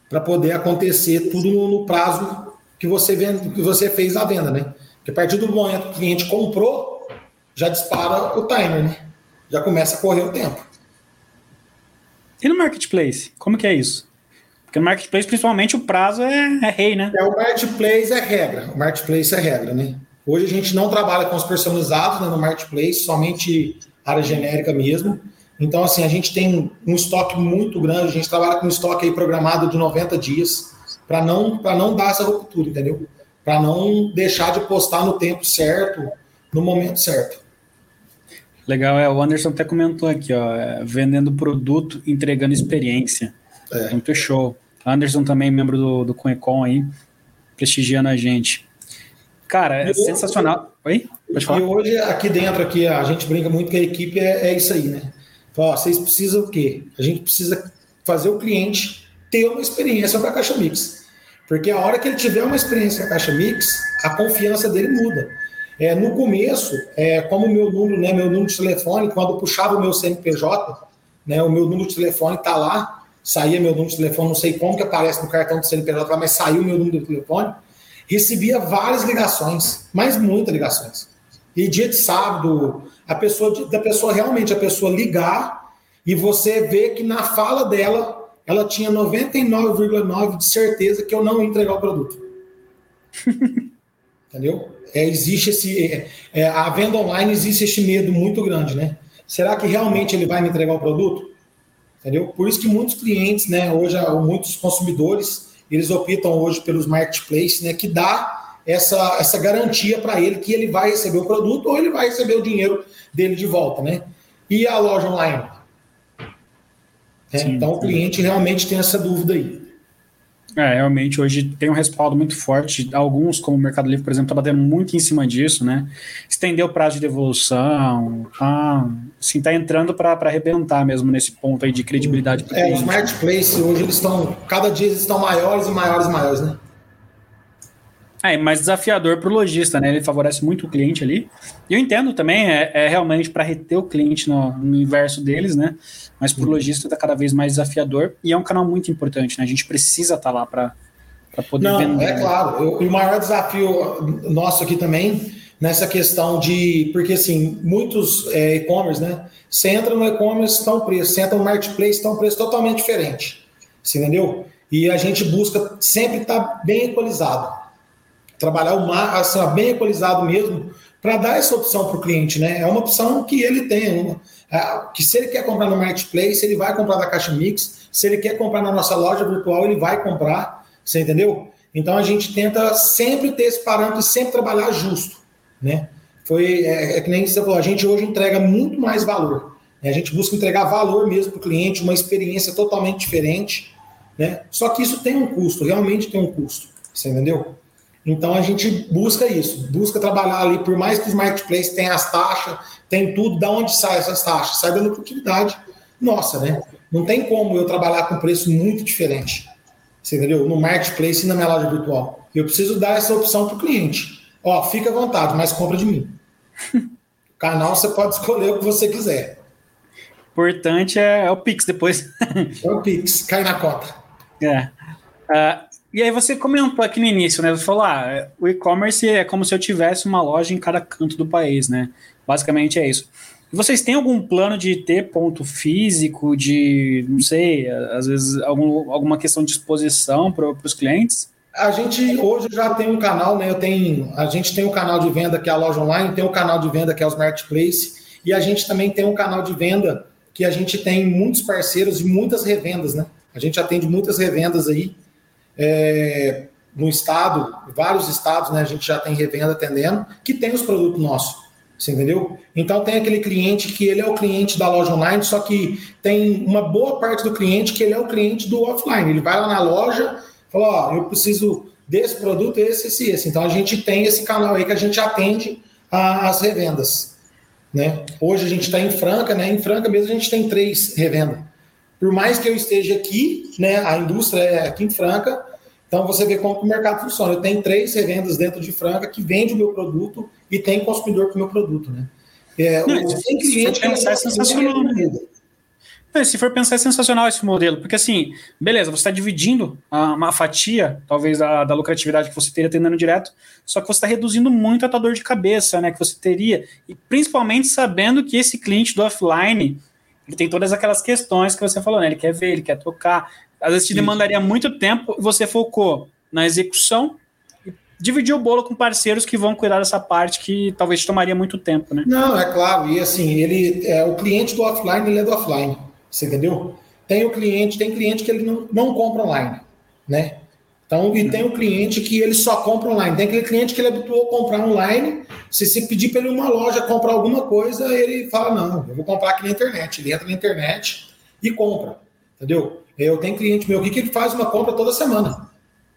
Para poder acontecer tudo no, prazo que você vende, que você fez a venda, né? Porque a partir do momento que o cliente comprou, já dispara o timer, né? Já começa a correr o tempo. E no marketplace, como que é isso? Porque no marketplace, principalmente, o prazo é, é rei, né? É, o marketplace é regra. O marketplace é regra, né? Hoje a gente não trabalha com os personalizados né, no marketplace, somente área genérica mesmo. Então, assim, a gente tem um estoque muito grande, a gente trabalha com um estoque aí programado de 90 dias para não, não dar essa ruptura, entendeu? Para não deixar de postar no tempo certo, no momento certo. Legal, é, o Anderson até comentou aqui, ó, é, vendendo produto, entregando experiência. É. Muito show. Anderson também, membro do, do Conecon aí, prestigiando a gente. Cara, é sensacional. Oi? Pode falar. E hoje, aqui dentro, aqui, a gente brinca muito que a equipe é, é isso aí, né? Fala, vocês precisam o quê? A gente precisa fazer o cliente ter uma experiência com a Caixa Mix. Porque a hora que ele tiver uma experiência com a Caixa Mix, a confiança dele muda. É, no começo, é, como o meu número, né, meu número de telefone, quando eu puxava o meu CNPJ, né, o meu número de telefone está lá, saía meu número de telefone, não sei como que aparece no cartão do CNPJ, mas saiu meu número de telefone, recebia várias ligações, mas muitas ligações. E dia de sábado, a pessoa, da pessoa realmente, a pessoa ligar e você vê que na fala dela, ela tinha 99,9% de certeza que eu não ia entregar o produto. [laughs] Entendeu? É, existe esse. É, é, a venda online existe esse medo muito grande, né? Será que realmente ele vai me entregar o produto? Entendeu? Por isso que muitos clientes, né, hoje, muitos consumidores, eles optam hoje pelos marketplaces, né, que dá essa, essa garantia para ele que ele vai receber o produto ou ele vai receber o dinheiro dele de volta, né? E a loja online? É, sim, então o cliente realmente tem essa dúvida aí. É, realmente hoje tem um respaldo muito forte. Alguns, como o Mercado Livre, por exemplo, está batendo muito em cima disso, né? Estendeu o prazo de devolução, tá, assim, tá entrando para arrebentar mesmo nesse ponto aí de credibilidade. É, os marketplaces hoje eles estão, cada dia eles estão maiores e maiores e maiores, né? É, mais desafiador para o lojista, né? Ele favorece muito o cliente ali. E eu entendo também, é, é realmente para reter o cliente no, no inverso deles, né? Mas para o uhum. lojista está cada vez mais desafiador e é um canal muito importante, né? A gente precisa estar tá lá para poder Não, vender. É claro. E o maior desafio nosso aqui também nessa questão de. Porque, assim, muitos é, e-commerce, né? Você entra no e-commerce, está um preço, você entra no marketplace, está um preço totalmente diferente. Você entendeu? E a gente busca sempre estar tá bem equalizado trabalhar o mar, assim, bem equalizado mesmo, para dar essa opção para o cliente, né? É uma opção que ele tem, uma, é, que se ele quer comprar no marketplace, ele vai comprar da Caixa Mix, se ele quer comprar na nossa loja virtual, ele vai comprar, você entendeu? Então a gente tenta sempre ter esse parâmetro e sempre trabalhar justo, né? Foi é, é que nem você falou, a gente hoje entrega muito mais valor. Né? A gente busca entregar valor mesmo para o cliente, uma experiência totalmente diferente, né? Só que isso tem um custo, realmente tem um custo, você entendeu? Então a gente busca isso, busca trabalhar ali, por mais que os marketplaces tenham as taxas, tem tudo, da onde saem essas taxas? Sai da lucratividade nossa, né? Não tem como eu trabalhar com preço muito diferente. Você entendeu? No marketplace e na minha loja virtual. Eu preciso dar essa opção para o cliente. Ó, fica à vontade, mas compra de mim. [laughs] o canal você pode escolher o que você quiser. Importante é, é o Pix depois. é o Pix, cai na cota. [laughs] É. Uh, e aí você comentou aqui no início, né? Você falou, ah, o e-commerce é como se eu tivesse uma loja em cada canto do país, né? Basicamente é isso. Vocês têm algum plano de ter ponto físico, de, não sei, às vezes algum, alguma questão de exposição para os clientes? A gente hoje já tem um canal, né? Eu tenho, a gente tem um canal de venda que é a loja online, tem um canal de venda que é os marketplace, e a gente também tem um canal de venda que a gente tem muitos parceiros e muitas revendas, né? A gente atende muitas revendas aí é, no estado, vários estados, né, a gente já tem revenda atendendo, que tem os produtos nossos. Você entendeu? Então tem aquele cliente que ele é o cliente da loja online, só que tem uma boa parte do cliente que ele é o cliente do offline. Ele vai lá na loja, fala, ó, eu preciso desse produto, esse, esse, esse. Então a gente tem esse canal aí que a gente atende as revendas. Né? Hoje a gente está em Franca, né? Em Franca mesmo a gente tem três revendas. Por mais que eu esteja aqui, né? A indústria é aqui em Franca, então você vê como o mercado funciona. Eu tenho três revendas dentro de Franca que vende o meu produto e tem consumidor com o meu produto, né? É, não, o, tem cliente que é sensacional. Né? Não, se for pensar, é sensacional esse modelo, porque assim, beleza, você está dividindo uma fatia, talvez, da, da, lucratividade que você teria atendendo direto, só que você está reduzindo muito a tua dor de cabeça, né, que você teria, e principalmente sabendo que esse cliente do offline, ele tem todas aquelas questões que você falou, né, ele quer ver, ele quer trocar, às vezes te demandaria muito tempo você focou na execução e dividiu o bolo com parceiros que vão cuidar dessa parte que talvez tomaria muito tempo, né? Não, é claro. E assim, ele é o cliente do offline, ele é do offline. Você entendeu? Tem o cliente, tem cliente que ele não, não compra online, né? Então, e tem o cliente que ele só compra online. Tem aquele cliente que ele habituou a comprar online. Se você pedir para ele uma loja comprar alguma coisa, ele fala: Não, eu vou comprar aqui na internet. Ele entra na internet e compra. Entendeu? Eu tenho cliente meu aqui que ele faz uma compra toda semana.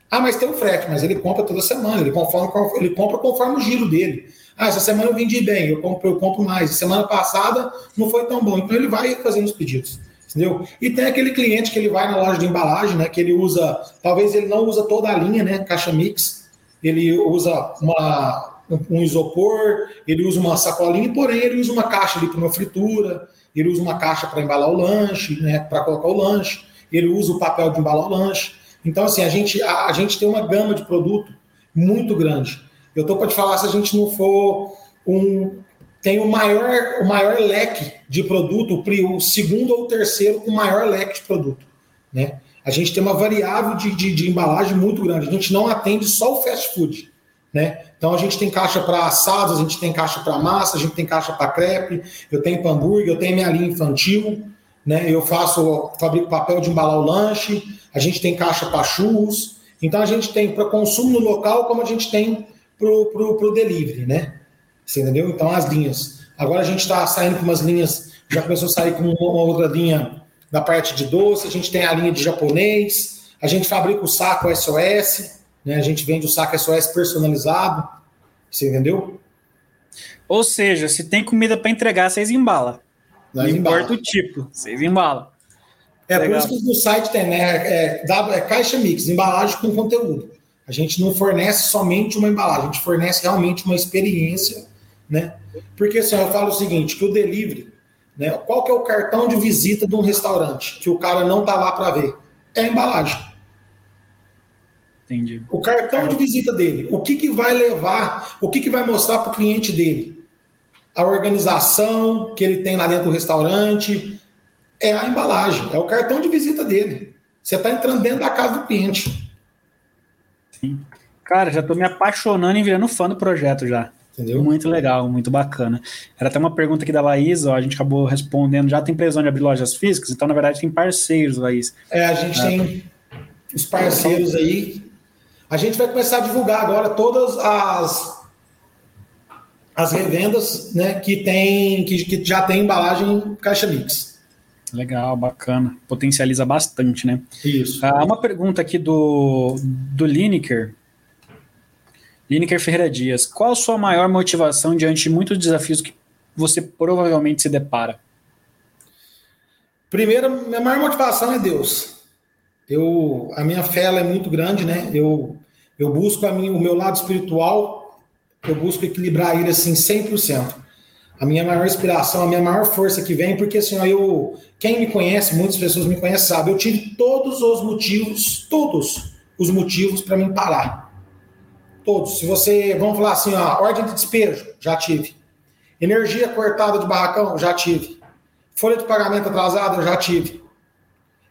Ah, mas tem o frete, mas ele compra toda semana, ele, conforme, ele compra conforme o giro dele. Ah, essa semana eu vendi bem, eu compro, eu compro mais. Semana passada não foi tão bom. Então ele vai fazendo os pedidos. Entendeu? E tem aquele cliente que ele vai na loja de embalagem, né? Que ele usa, talvez ele não usa toda a linha, né? Caixa mix. Ele usa uma, um isopor, ele usa uma sacolinha, porém ele usa uma caixa ali para uma fritura, ele usa uma caixa para embalar o lanche, né? Para colocar o lanche, ele usa o papel de o lanche. Então, assim, a gente, a, a gente tem uma gama de produto muito grande. Eu estou para te falar se a gente não for um. Tem o maior, o maior leque de produto, o segundo ou terceiro com maior leque de produto. Né? A gente tem uma variável de, de, de embalagem muito grande. A gente não atende só o fast food. Né? Então a gente tem caixa para assados, a gente tem caixa para massa, a gente tem caixa para crepe, eu tenho hambúrguer, eu tenho minha linha infantil, né? Eu faço, fabrico papel de embalar o lanche, a gente tem caixa para churros. Então a gente tem para consumo no local, como a gente tem para o delivery, né? Você entendeu? Então as linhas. Agora a gente está saindo com umas linhas, já começou a sair com uma, outra linha da parte de doce, a gente tem a linha de japonês, a gente fabrica o saco SOS, né? A gente vende o saco SOS personalizado. Você entendeu? Ou seja, se tem comida para entregar, vocês embalam. Não importa o tipo, vocês embalam. É Legal. por isso que no site tem, né? É, é, caixa mix, embalagem com conteúdo. A gente não fornece somente uma embalagem, a gente fornece realmente uma experiência, né? Porque assim, eu falo o seguinte, que o delivery, né? Qual que é o cartão de visita de um restaurante que o cara não tá lá para ver? É a embalagem. Entendi. O cartão de visita dele, o que, que vai levar, o que, que vai mostrar para o cliente dele? A organização que ele tem lá dentro do restaurante, é a embalagem, é o cartão de visita dele. Você está entrando dentro da casa do cliente. Sim. Cara, já estou me apaixonando e virando fã do projeto já. Entendeu? Muito legal, muito bacana. Era até uma pergunta aqui da Laís, ó, a gente acabou respondendo. Já tem previsão de abrir lojas físicas? Então, na verdade, tem parceiros, Laís. É, a gente é. tem os parceiros aí. A gente vai começar a divulgar agora todas as as revendas né, que, tem, que, que já tem embalagem caixa mix. Legal, bacana. Potencializa bastante, né? Isso. Ah, uma pergunta aqui do, do Lineker. Lineker Ferreira Dias. Qual a sua maior motivação diante de muitos desafios que você provavelmente se depara? Primeiro, minha maior motivação é Deus. Eu, a minha fé é muito grande, né? Eu, eu busco a minha, o meu lado espiritual, eu busco equilibrar ele assim 100% a minha maior inspiração, a minha maior força que vem, porque assim, ó, eu, quem me conhece, muitas pessoas me conhecem, sabe, eu tive todos os motivos, todos os motivos para mim parar. Todos. Se você, vamos falar assim, ó, ordem de despejo, já tive. Energia cortada de barracão, já tive. Folha de pagamento atrasada, já tive.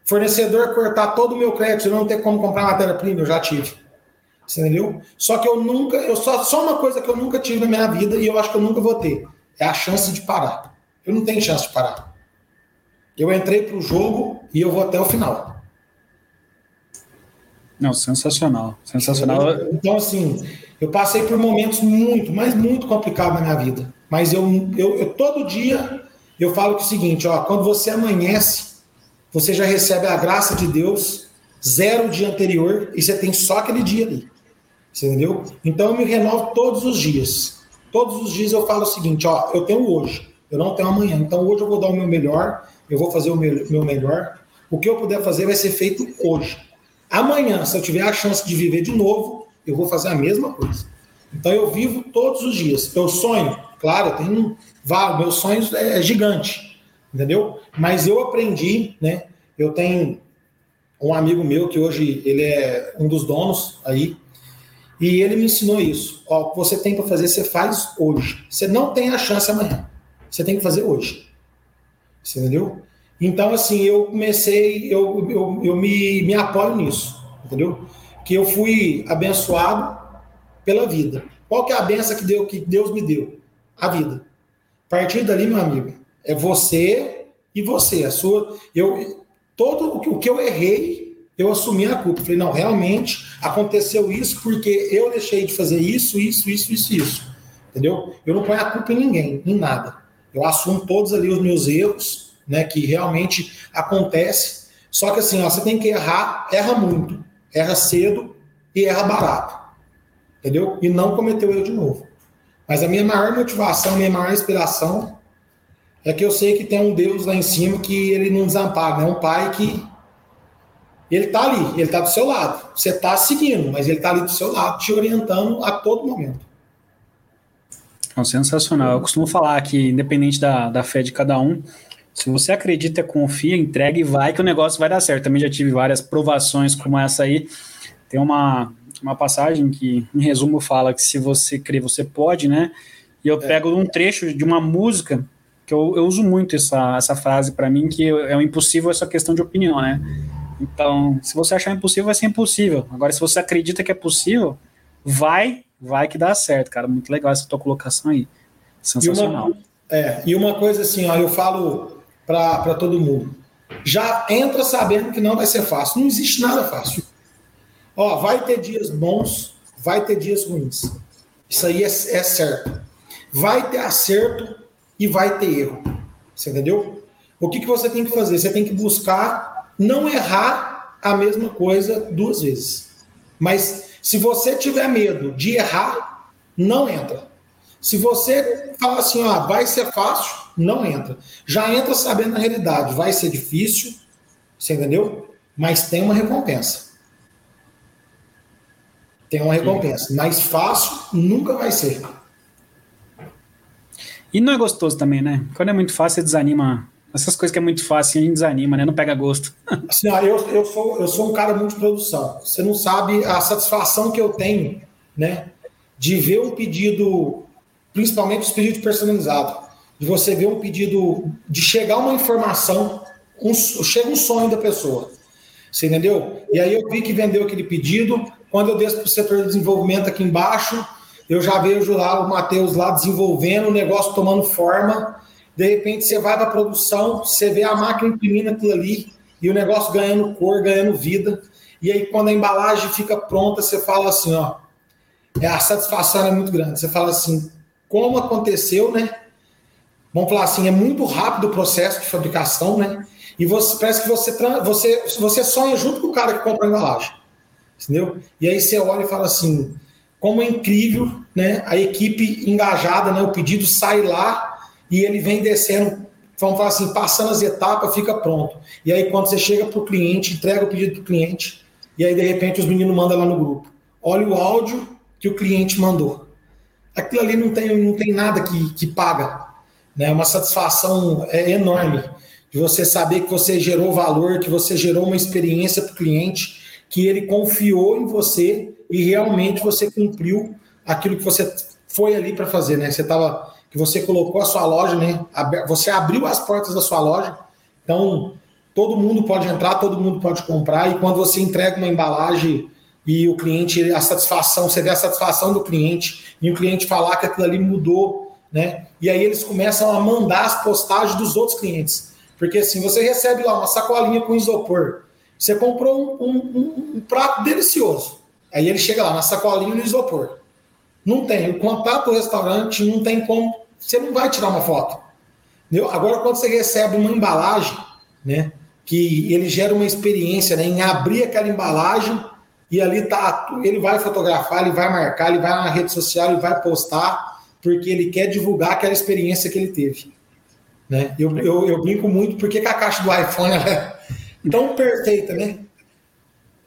Fornecedor cortar todo o meu crédito e não ter como comprar matéria-prima, eu já tive. Você entendeu? Só que eu nunca, eu só, só uma coisa que eu nunca tive na minha vida e eu acho que eu nunca vou ter é a chance de parar. Eu não tenho chance de parar. Eu entrei para o jogo e eu vou até o final. Não, sensacional. Sensacional. Então, assim, eu passei por momentos muito, mas muito complicados na minha vida. Mas eu, eu, eu todo dia eu falo que é o seguinte, ó, quando você amanhece, você já recebe a graça de Deus, zero o dia anterior, e você tem só aquele dia ali. Você entendeu? Então eu me renovo todos os dias. Todos os dias eu falo o seguinte, ó, eu tenho hoje, eu não tenho amanhã. Então hoje eu vou dar o meu melhor, eu vou fazer o meu, meu melhor. O que eu puder fazer vai ser feito hoje. Amanhã, se eu tiver a chance de viver de novo, eu vou fazer a mesma coisa. Então eu vivo todos os dias. Eu sonho, claro, eu tenho vários, meus sonhos é, é gigante, entendeu? Mas eu aprendi, né? Eu tenho um amigo meu que hoje ele é um dos donos aí e ele me ensinou isso. Ó, o que você tem para fazer, você faz hoje. Você não tem a chance amanhã. Você tem que fazer hoje. Você entendeu? Então, assim, eu comecei, eu, eu, eu me, me apoio nisso, entendeu? Que eu fui abençoado pela vida. Qual que é a benção que, deu, que Deus me deu? A vida. A partir dali, meu amigo, é você e você. A sua, eu, todo o que, eu errei, eu assumi a culpa. Falei, não, realmente aconteceu isso porque eu deixei de fazer isso, isso, isso, isso, isso. Entendeu? Eu não ponho a culpa em ninguém, em nada. Eu assumo todos ali os meus erros, né, que realmente acontece. Só que assim, ó, você tem que errar, erra muito, erra cedo, e erra barato. Entendeu? E não cometeu o erro de novo. Mas a minha maior motivação, a minha maior inspiração é que eu sei que tem um Deus lá em cima que ele não desampara, é um pai que ele está ali, ele está do seu lado. Você está seguindo, mas ele está ali do seu lado, te orientando a todo momento. É sensacional. Eu costumo falar que, independente da, da fé de cada um, se você acredita, confia, entrega e vai, que o negócio vai dar certo. Também já tive várias provações como essa aí. Tem uma, uma passagem que, em resumo, fala que se você crê, você pode, né? E eu é. pego um trecho de uma música que eu, eu uso muito essa, essa frase para mim, que é o impossível essa questão de opinião, né? Então, se você achar impossível, vai ser impossível. Agora, se você acredita que é possível, vai, vai que dá certo, cara. Muito legal essa tua colocação aí. Sensacional. E uma, é, e uma coisa assim, ó, eu falo para todo mundo. Já entra sabendo que não vai ser fácil. Não existe nada fácil. Ó, vai ter dias bons, vai ter dias ruins. Isso aí é, é certo. Vai ter acerto e vai ter erro. Você entendeu? O que, que você tem que fazer? Você tem que buscar não errar a mesma coisa duas vezes. Mas se você tiver medo de errar, não entra. Se você fala assim, ó, vai ser fácil, não entra. Já entra sabendo a realidade, vai ser difícil, você entendeu? Mas tem uma recompensa. Tem uma recompensa. Mais fácil nunca vai ser. E não é gostoso também, né? Quando é muito fácil, você desanima. Essas coisas que é muito fácil, a gente desanima, né? Não pega gosto. Assim, ó, eu, eu, sou, eu sou um cara muito de produção. Você não sabe a satisfação que eu tenho, né? De ver um pedido, principalmente os pedidos personalizados, de você ver um pedido, de chegar uma informação, um, chega um sonho da pessoa. Você entendeu? E aí eu vi que vendeu aquele pedido. Quando eu desço para o setor de desenvolvimento aqui embaixo, eu já vejo lá o Matheus lá desenvolvendo, o negócio tomando forma. De repente você vai para a produção, você vê a máquina imprimindo aquilo ali e o negócio ganhando cor, ganhando vida. E aí quando a embalagem fica pronta, você fala assim, ó, é, a satisfação é muito grande. Você fala assim, como aconteceu, né? Vamos falar assim, é muito rápido o processo de fabricação, né? E você, parece que você, você, você sonha junto com o cara que compra a embalagem. Entendeu? E aí você olha e fala assim, como é incrível, né? A equipe engajada, né? O pedido sai lá e ele vem descendo, vamos falar assim, passando as etapas, fica pronto. E aí quando você chega para o cliente, entrega o pedido para o cliente, e aí de repente os meninos mandam lá no grupo. Olha o áudio que o cliente mandou. Aquilo ali não tem, não tem nada que, que paga. Né? É uma satisfação é enorme de você saber que você gerou valor, que você gerou uma experiência para o cliente, que ele confiou em você e realmente você cumpriu aquilo que você foi ali para fazer, né? Você tava que você colocou a sua loja, né? Você abriu as portas da sua loja. Então, todo mundo pode entrar, todo mundo pode comprar e quando você entrega uma embalagem e o cliente, a satisfação, você vê a satisfação do cliente e o cliente falar que aquilo ali mudou, né? E aí eles começam a mandar as postagens dos outros clientes. Porque assim, você recebe lá uma sacolinha com isopor. Você comprou um, um, um prato delicioso. Aí ele chega lá na sacolinha no isopor. Não tem. O contato do restaurante não tem como. Você não vai tirar uma foto. Entendeu? Agora, quando você recebe uma embalagem, né? Que ele gera uma experiência né, em abrir aquela embalagem e ali tá. Ele vai fotografar, ele vai marcar, ele vai na rede social, ele vai postar, porque ele quer divulgar aquela experiência que ele teve. Né? Eu, eu, eu brinco muito porque a caixa do iPhone é [laughs] tão perfeita, né?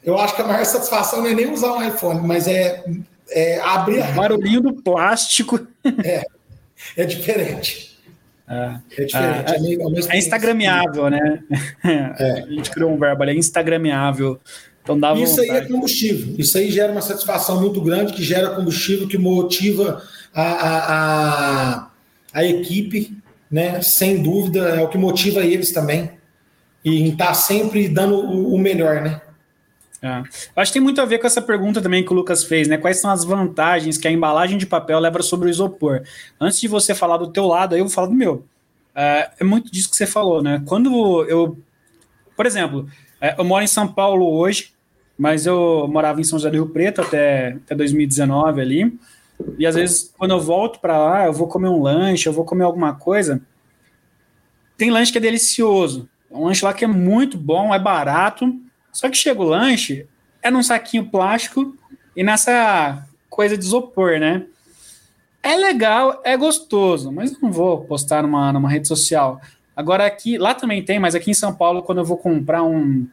Eu acho que a maior satisfação não é nem usar um iPhone, mas é, é abrir. O barulhinho do plástico. [laughs] É, é diferente. É, é diferente. É, é, é instagrameável, né? [laughs] É. A gente criou um verbo ali, é instagrameável. Então dá Isso aí é combustível. Isso aí gera uma satisfação muito grande, que gera combustível, que motiva a, a, a, a equipe, né? Sem dúvida, é o que motiva eles também. E estar tá sempre dando o, o melhor, né? É. Acho que tem muito a ver com essa pergunta também que o Lucas fez, né? Quais são as vantagens que a embalagem de papel leva sobre o isopor? Antes de você falar do teu lado, aí eu vou falar do meu. É, é muito disso que você falou, né? Quando eu, por exemplo, é, eu moro em São Paulo hoje, mas eu morava em São José do Rio Preto até, até 2019 ali. E às vezes, quando eu volto para lá, eu vou comer um lanche, eu vou comer alguma coisa. Tem lanche que é delicioso. Um lanche lá que é muito bom, é barato só que chega o lanche, é num saquinho plástico, E nessa coisa de isopor, né? É legal, é gostoso, mas não vou postar numa, numa rede social. Agora aqui, lá também tem, mas aqui em São Paulo, quando eu vou comprar um,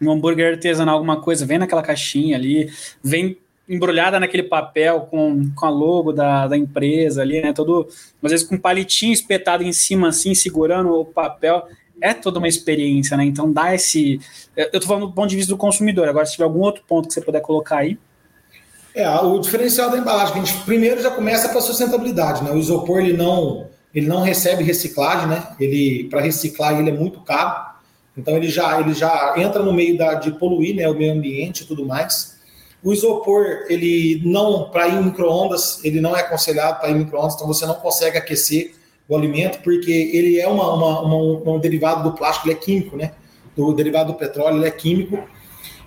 um hambúrguer artesanal, alguma coisa, vem naquela caixinha ali, vem embrulhada naquele papel com, com a logo da, da empresa ali, né? Todo, às vezes com palitinho espetado em cima, assim, segurando o papel. É toda uma experiência, né? Então dá esse. Eu tô falando do ponto de vista do consumidor. Agora, se tiver algum outro ponto que você puder colocar aí. É, o diferencial da embalagem, a gente primeiro já começa para sustentabilidade, né? O isopor ele não, ele não recebe reciclagem, né? Ele para reciclar ele é muito caro. Então ele já ele já entra no meio da, de poluir, né, o meio ambiente e tudo mais. O isopor, ele não, para ir em micro-ondas, ele não é aconselhado para ir em micro-ondas, então você não consegue aquecer o alimento, porque ele é uma, uma, uma, um derivado do plástico, ele é químico, né? Do derivado do petróleo, ele é químico.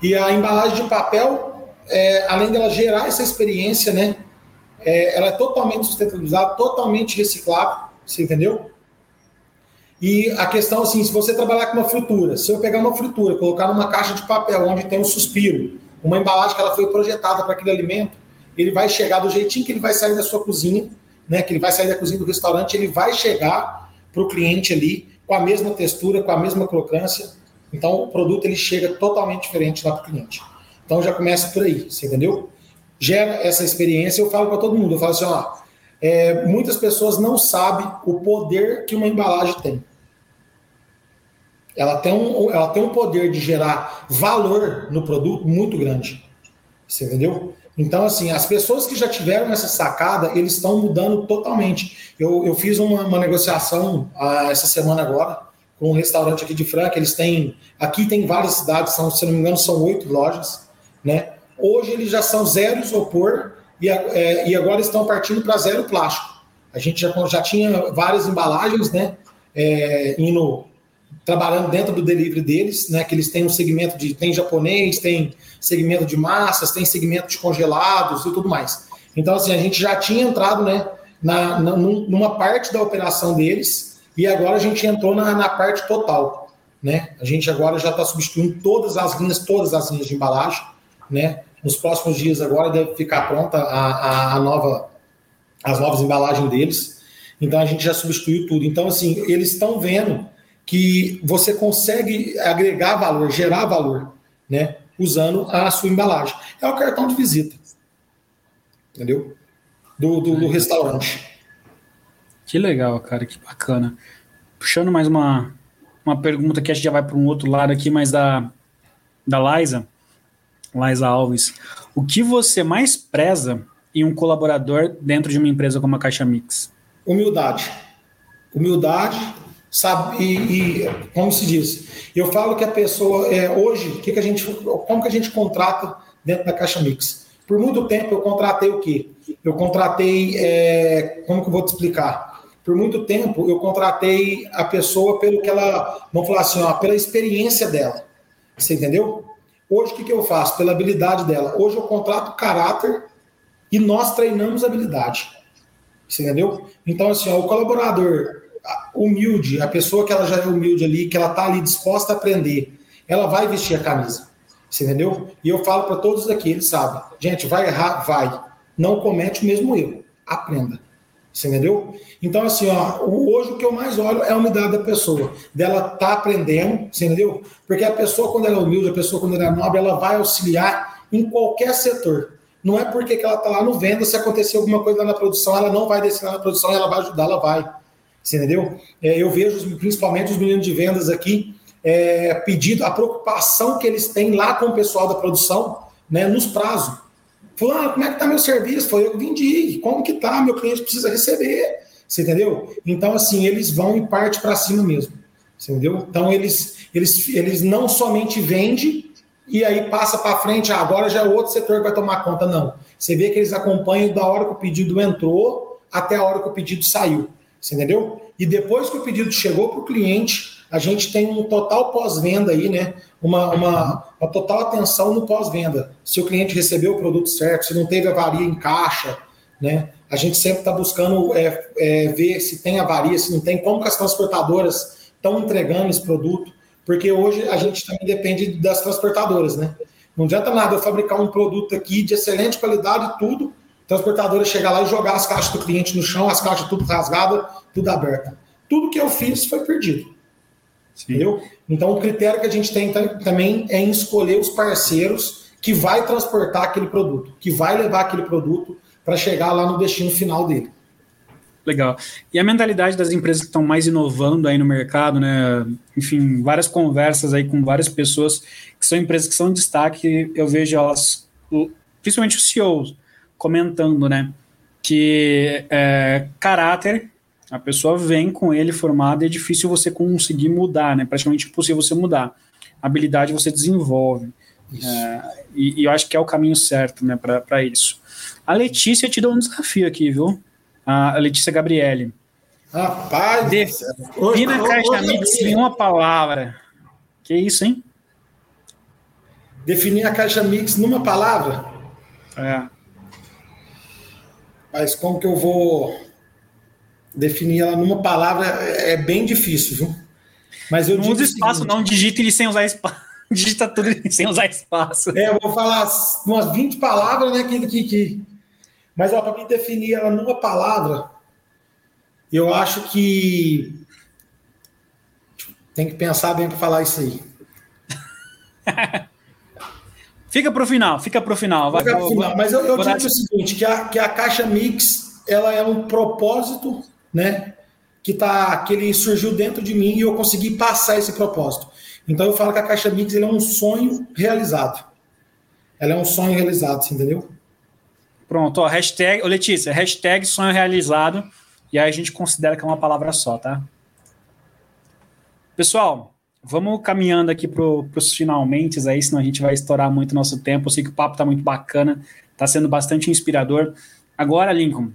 E a embalagem de papel, é, além dela gerar essa experiência, né? É, ela é totalmente sustentabilizada, totalmente reciclável, você entendeu? E a questão assim, se você trabalhar com uma fritura, se eu pegar uma fritura, colocar numa caixa de papel onde tem um suspiro, uma embalagem que ela foi projetada para aquele alimento, ele vai chegar do jeitinho que ele vai sair da sua cozinha, né? Que ele vai sair da cozinha do restaurante, ele vai chegar para o cliente ali com a mesma textura, com a mesma crocância. Então o produto ele chega totalmente diferente lá para o cliente. Então já começa por aí, você entendeu? Gera essa experiência. Eu falo para todo mundo, eu falo assim, ó, é, muitas pessoas não sabem o poder que uma embalagem tem ela tem, um, ela tem um poder de gerar valor no produto muito grande. Você entendeu? Então, assim, as pessoas que já tiveram essa sacada, eles estão mudando totalmente. Eu, eu fiz uma, uma negociação ah, essa semana agora com um restaurante aqui de Franca. Eles têm. Aqui tem várias cidades, são, se não me engano, são oito lojas. Né? Hoje eles já são zero isopor e, é, e agora estão partindo para zero plástico. A gente já, já tinha várias embalagens, né? É, indo trabalhando dentro do delivery deles, né? Que eles têm um segmento de tem japonês, tem segmento de massas, tem segmento de congelados e tudo mais. Então assim a gente já tinha entrado, né? Na, na numa parte da operação deles e agora a gente entrou na, na parte total, né? A gente agora já está substituindo todas as linhas, todas as linhas de embalagem, né? Nos próximos dias agora deve ficar pronta a, a, a nova as novas embalagens deles. Então a gente já substituiu tudo. Então assim eles estão vendo que você consegue agregar valor, gerar valor, né? Usando a sua embalagem. É o cartão de visita. Entendeu? Do, do, do restaurante. Que legal, cara, que bacana. Puxando mais uma, uma pergunta que a gente já vai para um outro lado aqui, mas da, da Liza, Liza Alves. O que você mais preza em um colaborador dentro de uma empresa como a Caixa Mix? Humildade. Humildade, sabe? E, e, como se diz, eu falo que a pessoa é, hoje, que que a gente, como que a gente contrata dentro da Caixa Mix? Por muito tempo eu contratei o quê? Eu contratei, é, como que eu vou te explicar? Por muito tempo eu contratei a pessoa pelo que ela, vamos falar assim, ó, pela experiência dela. Você entendeu? Hoje o que, que eu faço? Pela habilidade dela. Hoje eu contrato caráter e nós treinamos habilidade. Você entendeu? Então, assim, ó, o colaborador humilde, a pessoa que ela já é humilde ali, que ela está ali disposta a aprender, ela vai vestir a camisa. Você entendeu? E eu falo para todos aqui, eles sabem. Gente, vai errar? Vai. Não comete o mesmo erro. Aprenda. Você entendeu? Então, assim, ó, hoje o que eu mais olho é a humildade da pessoa. Dela tá aprendendo, você entendeu? Porque a pessoa, quando ela é humilde, a pessoa, quando ela é nobre, ela vai auxiliar em qualquer setor. Não é porque que ela tá lá no venda, se acontecer alguma coisa lá na produção, ela não vai descer lá na produção, ela vai ajudar, ela vai. Você entendeu? É, eu vejo principalmente os meninos de vendas aqui é, pedido a preocupação que eles têm lá com o pessoal da produção, né, nos prazos. Fulano, como é que tá meu serviço? Foi eu que vendi. Como que tá? Meu cliente precisa receber. Você entendeu? Então, assim, eles vão em parte para cima mesmo. Você entendeu? Então, eles, eles, eles não somente vendem e aí passa para frente, ah, agora já é outro setor que vai tomar conta. Não. Você vê que eles acompanham da hora que o pedido entrou até a hora que o pedido saiu. Você entendeu? E depois que o pedido chegou para o cliente, a gente tem um total pós-venda aí, né? Uma, uma, uma total atenção no pós-venda. Se o cliente recebeu o produto certo, se não teve avaria em caixa, né? A gente sempre está buscando é, é, ver se tem avaria, se não tem, como que as transportadoras estão entregando esse produto, porque hoje a gente também depende das transportadoras, né? Não adianta nada eu fabricar um produto aqui de excelente qualidade e tudo, transportadora chegar lá e jogar as caixas do cliente no chão, as caixas tudo rasgadas, tudo aberta. Tudo que eu fiz foi perdido. Sim. Entendeu? Então, o critério que a gente tem também é em escolher os parceiros que vai transportar aquele produto, que vai levar aquele produto para chegar lá no destino final dele. Legal. E a mentalidade das empresas que estão mais inovando aí no mercado, né? Enfim, várias conversas aí com várias pessoas que são empresas que são destaque, eu vejo elas, principalmente os CEOs, comentando, né? Que é, caráter, a pessoa vem com ele formado e é difícil você conseguir mudar, né? Praticamente impossível você mudar. habilidade você desenvolve. É, e, e, eu acho que é o caminho certo, né, para isso. A Letícia te deu um desafio aqui, viu? A Letícia Gabriele. Rapaz, defina a caixa mix em uma palavra. Que isso, hein? Definir a caixa mix numa palavra? É. Mas como que eu vou definir ela numa palavra? É bem difícil, viu? Mas eu não usa espaço, seguinte, não. Digita ele sem usar espaço. [laughs] Digita tudo sem usar espaço. É, eu vou falar umas 20 palavras, né? Que, que, que... Mas para mim definir ela numa palavra, eu acho que tem que pensar bem para falar isso aí. [laughs] Fica para o final, fica para o final. Vai, fica pro final. Mas eu, eu digo o seguinte, que a, que a caixa mix ela é um propósito, né? Que, tá, que ele surgiu dentro de mim e eu consegui passar esse propósito. Então eu falo que a caixa mix é um sonho realizado. Ela é um sonho realizado, você entendeu? Pronto, ó, hashtag, ô Letícia, hashtag sonho realizado, e aí a gente considera que é uma palavra só, tá? Pessoal, Vamos caminhando aqui para os finalmente aí, senão a gente vai estourar muito nosso tempo. Eu sei que o papo está muito bacana, está sendo bastante inspirador. Agora, Lincoln,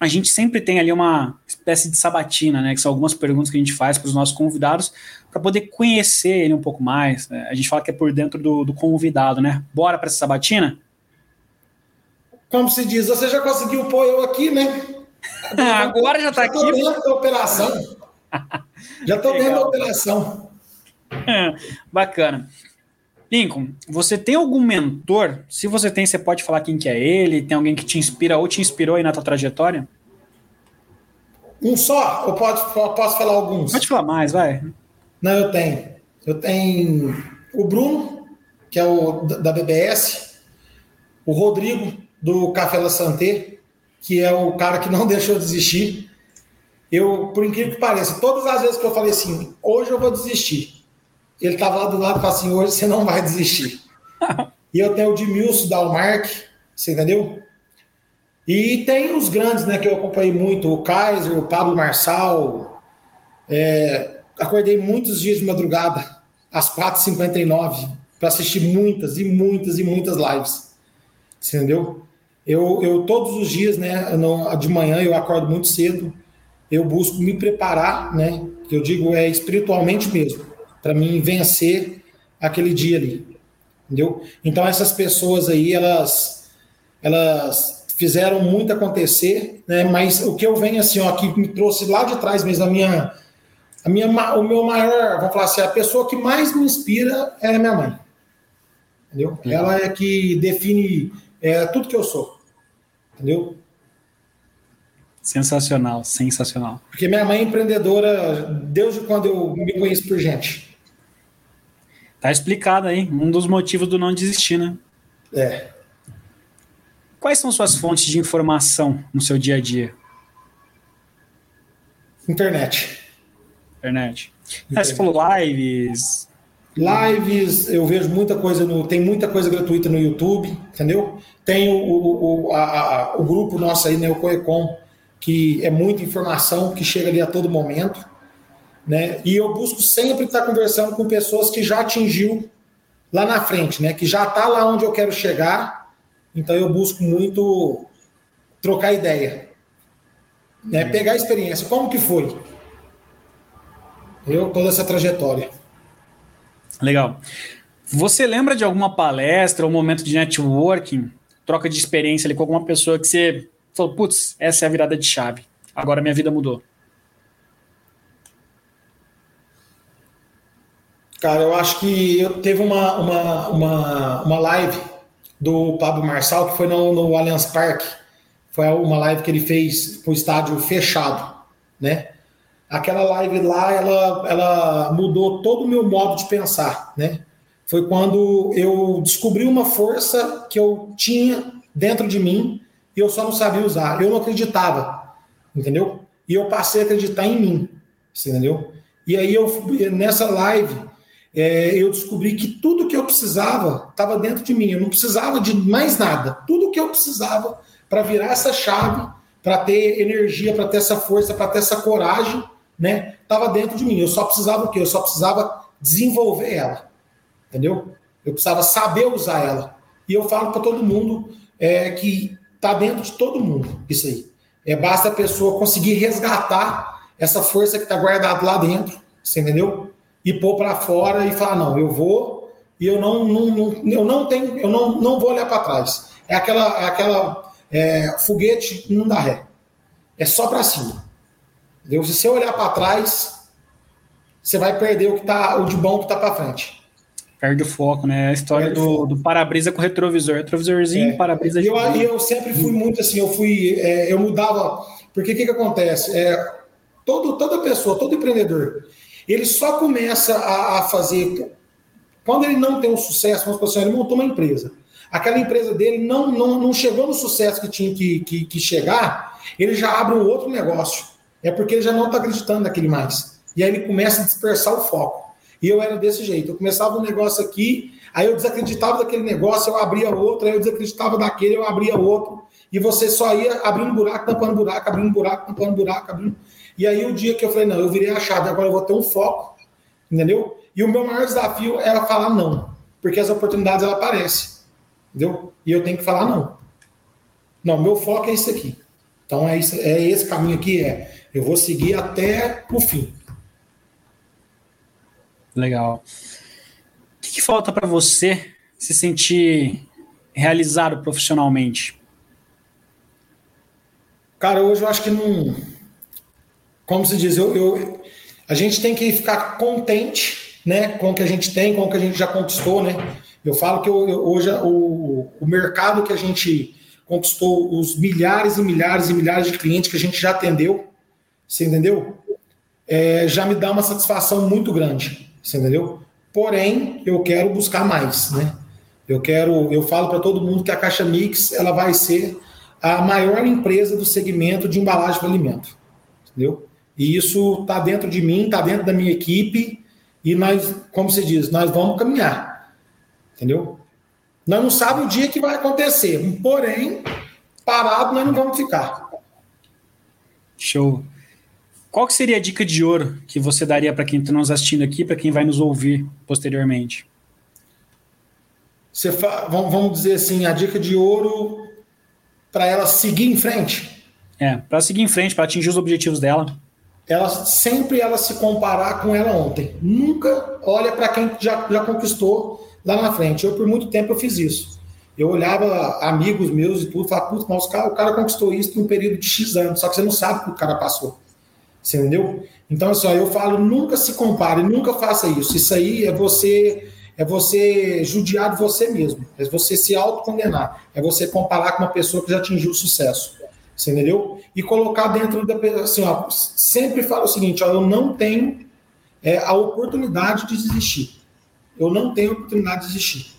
a gente sempre tem ali uma espécie de sabatina, né? Que são algumas perguntas que a gente faz para os nossos convidados para poder conhecer ele um pouco mais. Né? A gente fala que é por dentro do, do convidado, né? Bora para essa sabatina? Como se diz, você já conseguiu pôr eu aqui, né? [laughs] Agora já está aqui. [laughs] Já estou dentro da operação. já estou dentro da operação. [laughs] Bacana. Lincoln, você tem algum mentor? Se você tem, você pode falar quem que é ele? Tem alguém que te inspira ou te inspirou aí na tua trajetória? Um só? Ou pode, posso falar alguns? Pode falar mais, vai. Não, eu tenho. Eu tenho o Bruno, que é o da BBS, o Rodrigo, do Café La Santé, que é o cara que não [laughs] deixou de desistir. Eu, por incrível que pareça, todas as vezes que eu falei assim, hoje eu vou desistir, ele estava lá do lado e falou assim: hoje você não vai desistir. [laughs] e eu tenho o Dimilson Dalmark, você entendeu? E tem os grandes, né, que eu acompanhei muito: o Kaiser, o Pablo Marçal. É, acordei muitos dias de madrugada, às 4h59, para assistir muitas e muitas e muitas lives. Você entendeu? Eu, eu todos os dias, né, não, de manhã eu acordo muito cedo, eu busco me preparar, né, que eu digo é espiritualmente mesmo para mim vencer aquele dia ali. Entendeu? Então essas pessoas aí, elas elas fizeram muito acontecer, né? Mas o que eu venho assim, ó, que me trouxe lá de trás mesmo a minha a minha o meu maior, vamos falar assim, a pessoa que mais me inspira é a minha mãe. Entendeu? Ela é que define é, tudo que eu sou. Entendeu? Sensacional, sensacional. Porque minha mãe é empreendedora desde quando eu me conheço por gente. Tá explicado aí, um dos motivos do não desistir, né? É. Quais são suas fontes de informação no seu dia a dia? Internet. Internet. Internet. Você falou lives. Lives, eu vejo muita coisa no. Tem muita coisa gratuita no YouTube, entendeu? Tem o, o, o, a, o grupo nosso aí, né, o Coecom, que é muita informação que chega ali a todo momento. Né? E eu busco sempre estar conversando com pessoas que já atingiu lá na frente, né? Que já está lá onde eu quero chegar. Então eu busco muito trocar ideia, né? Uhum. Pegar a experiência. Como que foi? Eu toda essa trajetória. Legal. Você lembra de alguma palestra ou momento de networking, troca de experiência ali com alguma pessoa que você falou, putz, essa é a virada de chave. Agora minha vida mudou. Cara, eu acho que teve uma, uma, uma, uma live do Pablo Marçal que foi no, no Allianz Parque. Foi uma live que ele fez para o estádio fechado, né? Aquela live lá, ela, ela mudou todo o meu modo de pensar, né? Foi quando eu descobri uma força que eu tinha dentro de mim e eu só não sabia usar. Eu não acreditava, entendeu? E eu passei a acreditar em mim, entendeu? E aí eu nessa live é, eu descobri que tudo que eu precisava estava dentro de mim. Eu não precisava de mais nada. Tudo que eu precisava para virar essa chave, para ter energia, para ter essa força, para ter essa coragem, né? Estava dentro de mim. Eu só precisava o quê? Eu só precisava desenvolver ela, entendeu? Eu precisava saber usar ela. E eu falo para todo mundo é, que está dentro de todo mundo isso aí. É, basta a pessoa conseguir resgatar essa força que está guardada lá dentro, você entendeu? E pôr para fora e falar, não, eu vou e eu não, não, não, eu não tenho, eu não, não vou olhar para trás. É aquela, é aquela é, foguete não dá ré. É só para cima. Entendeu? Se você olhar para trás, você vai perder o que tá, o de bom que está para frente. Perde o foco, né? A história do, do para-brisa com retrovisor. Retrovisorzinho, é. para-brisa. Eu, eu sempre fui muito assim, eu fui, é, eu mudava. Porque o que, que acontece? É, todo, toda pessoa, todo empreendedor, ele só começa a, a fazer. Quando ele não tem um sucesso, vamos assim, ele montou uma empresa. Aquela empresa dele não, não, não chegou no sucesso que tinha que, que, que chegar, ele já abre um outro negócio. É porque ele já não está acreditando naquele mais. E aí ele começa a dispersar o foco. E eu era desse jeito. Eu começava um negócio aqui, aí eu desacreditava daquele negócio, eu abria outro, aí eu desacreditava daquele, eu abria outro. E você só ia abrindo buraco, tampando buraco, abrindo buraco, tampando buraco, abrindo. E aí o dia que eu falei, não, eu virei a chave, agora eu vou ter um foco, entendeu? E o meu maior desafio era falar não, porque as oportunidades ela aparecem, entendeu? E eu tenho que falar não. Não, meu foco é isso aqui. Então é, isso, é esse caminho aqui, é eu vou seguir até o fim. Legal. O que, que falta para você se sentir realizado profissionalmente? Cara, hoje eu acho que não. Como se diz, eu, eu, a gente tem que ficar contente né, com o que a gente tem, com o que a gente já conquistou. Né? Eu falo que eu, eu, hoje o, o mercado que a gente conquistou, os milhares e milhares e milhares de clientes que a gente já atendeu, você entendeu? É, já me dá uma satisfação muito grande. Você entendeu? Porém, eu quero buscar mais, né? Eu quero, eu falo para todo mundo que a Caixa Mix ela vai ser a maior empresa do segmento de embalagem para alimento, entendeu? E isso está dentro de mim, está dentro da minha equipe e nós, como se diz, nós vamos caminhar, entendeu? Nós não sabemos o dia que vai acontecer, porém, parado nós não vamos ficar. Show. Qual que seria a dica de ouro que você daria para quem está nos assistindo aqui, para quem vai nos ouvir posteriormente? Você fa... Vamos dizer assim, a dica de ouro para ela seguir em frente. É, para seguir em frente, para atingir os objetivos dela. Ela sempre ela se comparar com ela ontem. Nunca olha para quem já, já conquistou lá na frente. Eu por muito tempo eu fiz isso. Eu olhava amigos meus e tudo, falava, putz, mas o cara, o cara conquistou isso em um período de X anos, só que você não sabe o que o cara passou. Você entendeu? Então, assim, eu falo, nunca se compare, nunca faça isso. Isso aí é você é você judiar de você mesmo, é você se autocondenar, é você comparar com uma pessoa que já atingiu sucesso. Você entendeu? E colocar dentro da assim, ó, sempre falo o seguinte, ó, eu não tenho é, a oportunidade de desistir. Eu não tenho a oportunidade de desistir.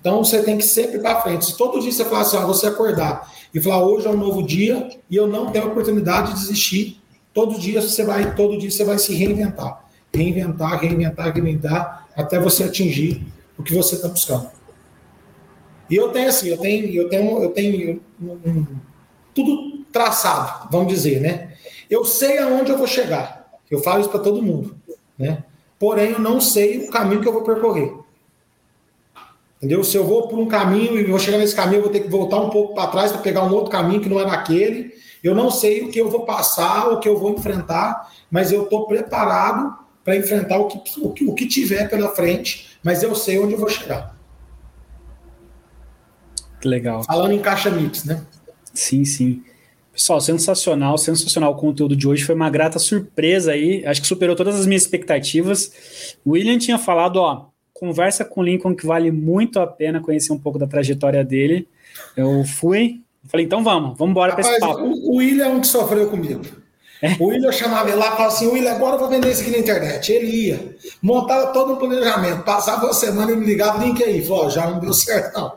Então você tem que sempre para frente. Se todo dia você falar assim, ó, você acordar e falar hoje é um novo dia e eu não tenho a oportunidade de desistir, Todo dia você vai, todo dia você vai se reinventar, reinventar, reinventar, reinventar, até você atingir o que você está buscando. E eu tenho assim, eu tenho, eu tenho, eu tenho um, um, tudo traçado, vamos dizer, né? Eu sei aonde eu vou chegar. Eu falo isso para todo mundo, né? Porém, eu não sei o caminho que eu vou percorrer. Entendeu? Se eu vou por um caminho e vou chegar nesse caminho, eu vou ter que voltar um pouco para trás para pegar um outro caminho que não é naquele. Eu não sei o que eu vou passar, o que eu vou enfrentar, mas eu estou preparado para enfrentar o que, o, que, o que tiver pela frente, mas eu sei onde eu vou chegar. Que legal. Falando em caixa mix, né? Sim, sim. Pessoal, sensacional, sensacional o conteúdo de hoje. Foi uma grata surpresa aí. Acho que superou todas as minhas expectativas. O William tinha falado, ó, conversa com o Lincoln que vale muito a pena conhecer um pouco da trajetória dele. Eu fui, falei, então vamos, vamos embora para esse papo. O William é um que sofreu comigo. É? O William chamava ele lá e falava assim: William, agora eu vou vender isso aqui na internet. Ele ia, montava todo um planejamento, passava uma semana e me ligava, link aí. Falou: já não deu certo, não.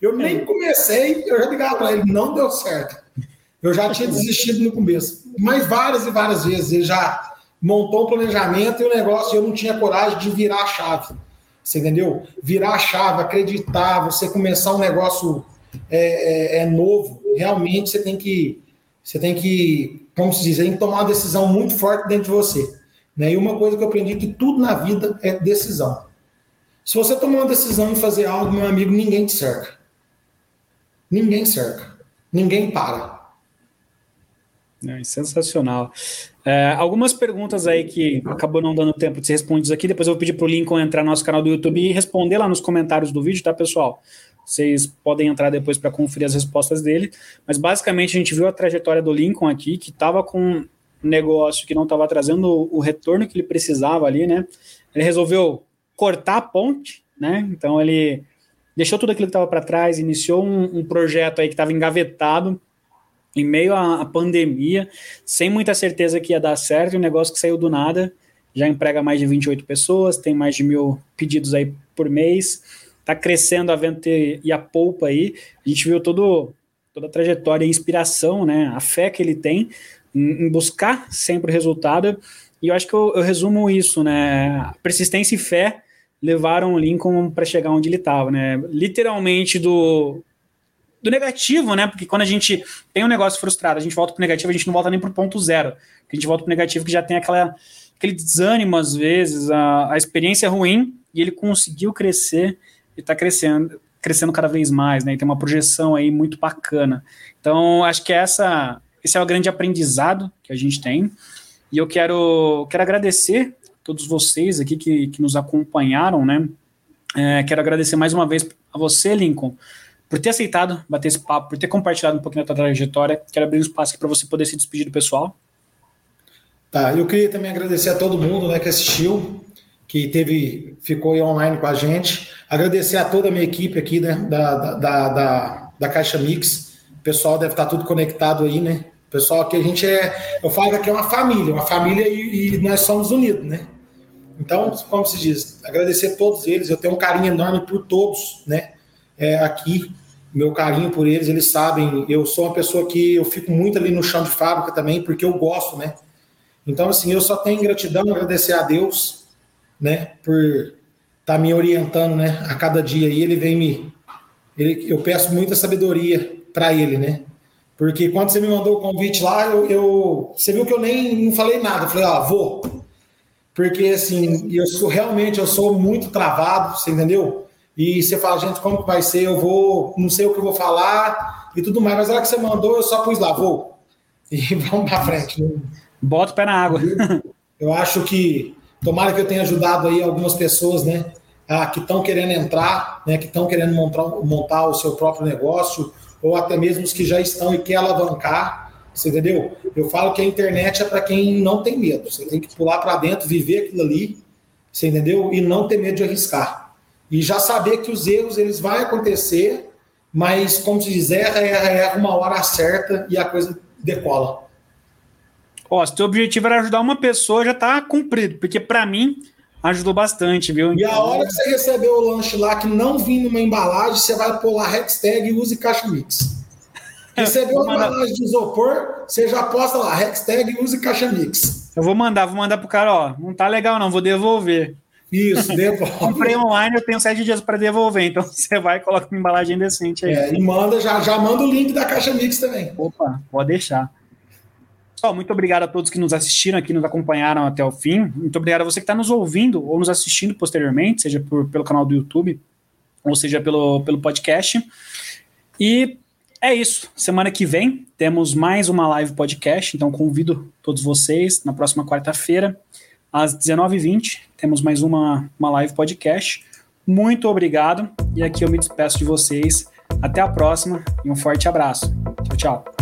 Eu nem comecei, eu já ligava para ele, não deu certo. Eu já tinha desistido no começo, mas várias e várias vezes ele já montou um planejamento e o negócio eu não tinha coragem de virar a chave. Você entendeu? Virar a chave, acreditar, você começar um negócio é, é, é novo. Realmente você tem que, você tem que, como se diz, tem que tomar uma decisão muito forte dentro de você. Né? E uma coisa que eu aprendi que tudo na vida é decisão. Se você tomar uma decisão em fazer algo, meu amigo, ninguém te cerca. Ninguém cerca. Ninguém para. É, sensacional. É, algumas perguntas aí que acabou não dando tempo de ser respondidas aqui. Depois eu vou pedir para o Lincoln entrar no nosso canal do YouTube e responder lá nos comentários do vídeo, tá, pessoal? Vocês podem entrar depois para conferir as respostas dele. Mas basicamente a gente viu a trajetória do Lincoln aqui, que estava com um negócio que não estava trazendo o retorno que ele precisava ali, né? Ele resolveu cortar a ponte, né? Então ele deixou tudo aquilo que estava para trás, iniciou um, um projeto aí que estava engavetado em meio à, pandemia, sem muita certeza que ia dar certo, um negócio que saiu do nada, já emprega mais de 28 pessoas, tem mais de mil pedidos aí por mês, está crescendo a venda e a polpa aí, a gente viu todo, toda a trajetória e inspiração, né, a fé que ele tem em, em buscar sempre o resultado, e eu acho que eu, eu resumo isso, né, persistência e fé levaram o Lincoln para chegar onde ele estava, né, literalmente do do negativo, né? Porque quando a gente tem um negócio frustrado, a gente volta pro negativo, a gente não volta nem pro ponto zero. A gente volta pro negativo que já tem aquela, aquele desânimo, às vezes, a, a experiência ruim, e ele conseguiu crescer e está crescendo, crescendo cada vez mais, né? E tem uma projeção aí muito bacana. Então, acho que essa, esse é o grande aprendizado que a gente tem. E eu quero, quero agradecer todos vocês aqui que, que nos acompanharam, né? É, quero agradecer mais uma vez a você, Lincoln, por ter aceitado bater esse papo, por ter compartilhado um pouquinho da tua trajetória. Quero abrir um espaço aqui para você poder se despedir do pessoal. Tá, eu queria também agradecer a todo mundo né, que assistiu, que teve, ficou online com a gente. Agradecer a toda a minha equipe aqui né, da, da, da, da Caixa Mix. O pessoal deve estar tudo conectado aí, né? Pessoal aqui a gente é. Eu falo que é uma família, uma família e, e nós somos unidos, né? Então, como se diz, agradecer a todos eles. Eu tenho um carinho enorme por todos, né? É, aqui meu carinho por eles, eles sabem. Eu sou uma pessoa que eu fico muito ali no chão de fábrica também, porque eu gosto, né? Então, assim, eu só tenho gratidão, agradecer a Deus, né, por estar tá me orientando, né, a cada dia. E ele vem me. Ele, eu peço muita sabedoria para ele, né? Porque quando você me mandou o convite lá, eu, eu, você viu que eu nem não falei nada. Eu falei, ó, ah, vou. Porque, assim, eu sou realmente, eu sou muito travado, você entendeu? e você fala, gente, como que vai ser? Eu vou, não sei o que eu vou falar e tudo mais, mas a hora que você mandou, eu só pus lá, vou. [laughs] E vamos para frente. Bota o pé na água. [laughs] Eu acho que, tomara que eu tenha ajudado aí algumas pessoas, né, a, que estão querendo entrar, né, que estão querendo montar, montar o seu próprio negócio, ou até mesmo os que já estão e quer alavancar, você entendeu? Eu falo que a internet é para quem não tem medo. Você tem que pular para dentro, viver aquilo ali, você entendeu? E não ter medo de arriscar e já saber que os erros eles vão acontecer, mas como se diz, erra, erra, erra uma hora certa e a coisa decola. Ó, se teu objetivo era ajudar uma pessoa, já tá cumprido, porque para mim ajudou bastante, viu? E a hora que você recebeu o lanche lá que não vinha numa embalagem, você vai pular hashtag use caixa mix. [laughs] Recebeu uma embalagem de isopor, você já posta lá, hashtag use caixa mix. Eu vou mandar, vou mandar pro cara, ó, não tá legal não, vou devolver. Isso, [laughs] devolve. Comprei online, eu tenho sete dias para devolver, então [laughs] você vai e coloca uma embalagem decente aí. É, e manda, já, já manda o link da Caixa Mix também. Opa, pode deixar. Pessoal, muito obrigado a todos que nos assistiram aqui, nos acompanharam até o fim. Muito obrigado a você que está nos ouvindo ou nos assistindo posteriormente, seja por, pelo canal do YouTube ou seja pelo, pelo podcast. E é isso. Semana que vem temos mais uma live podcast, então convido todos vocês na próxima quarta-feira às 19h20, temos mais uma, uma live podcast. Muito obrigado e aqui eu me despeço de vocês. Até a próxima e um forte abraço. Tchau, tchau.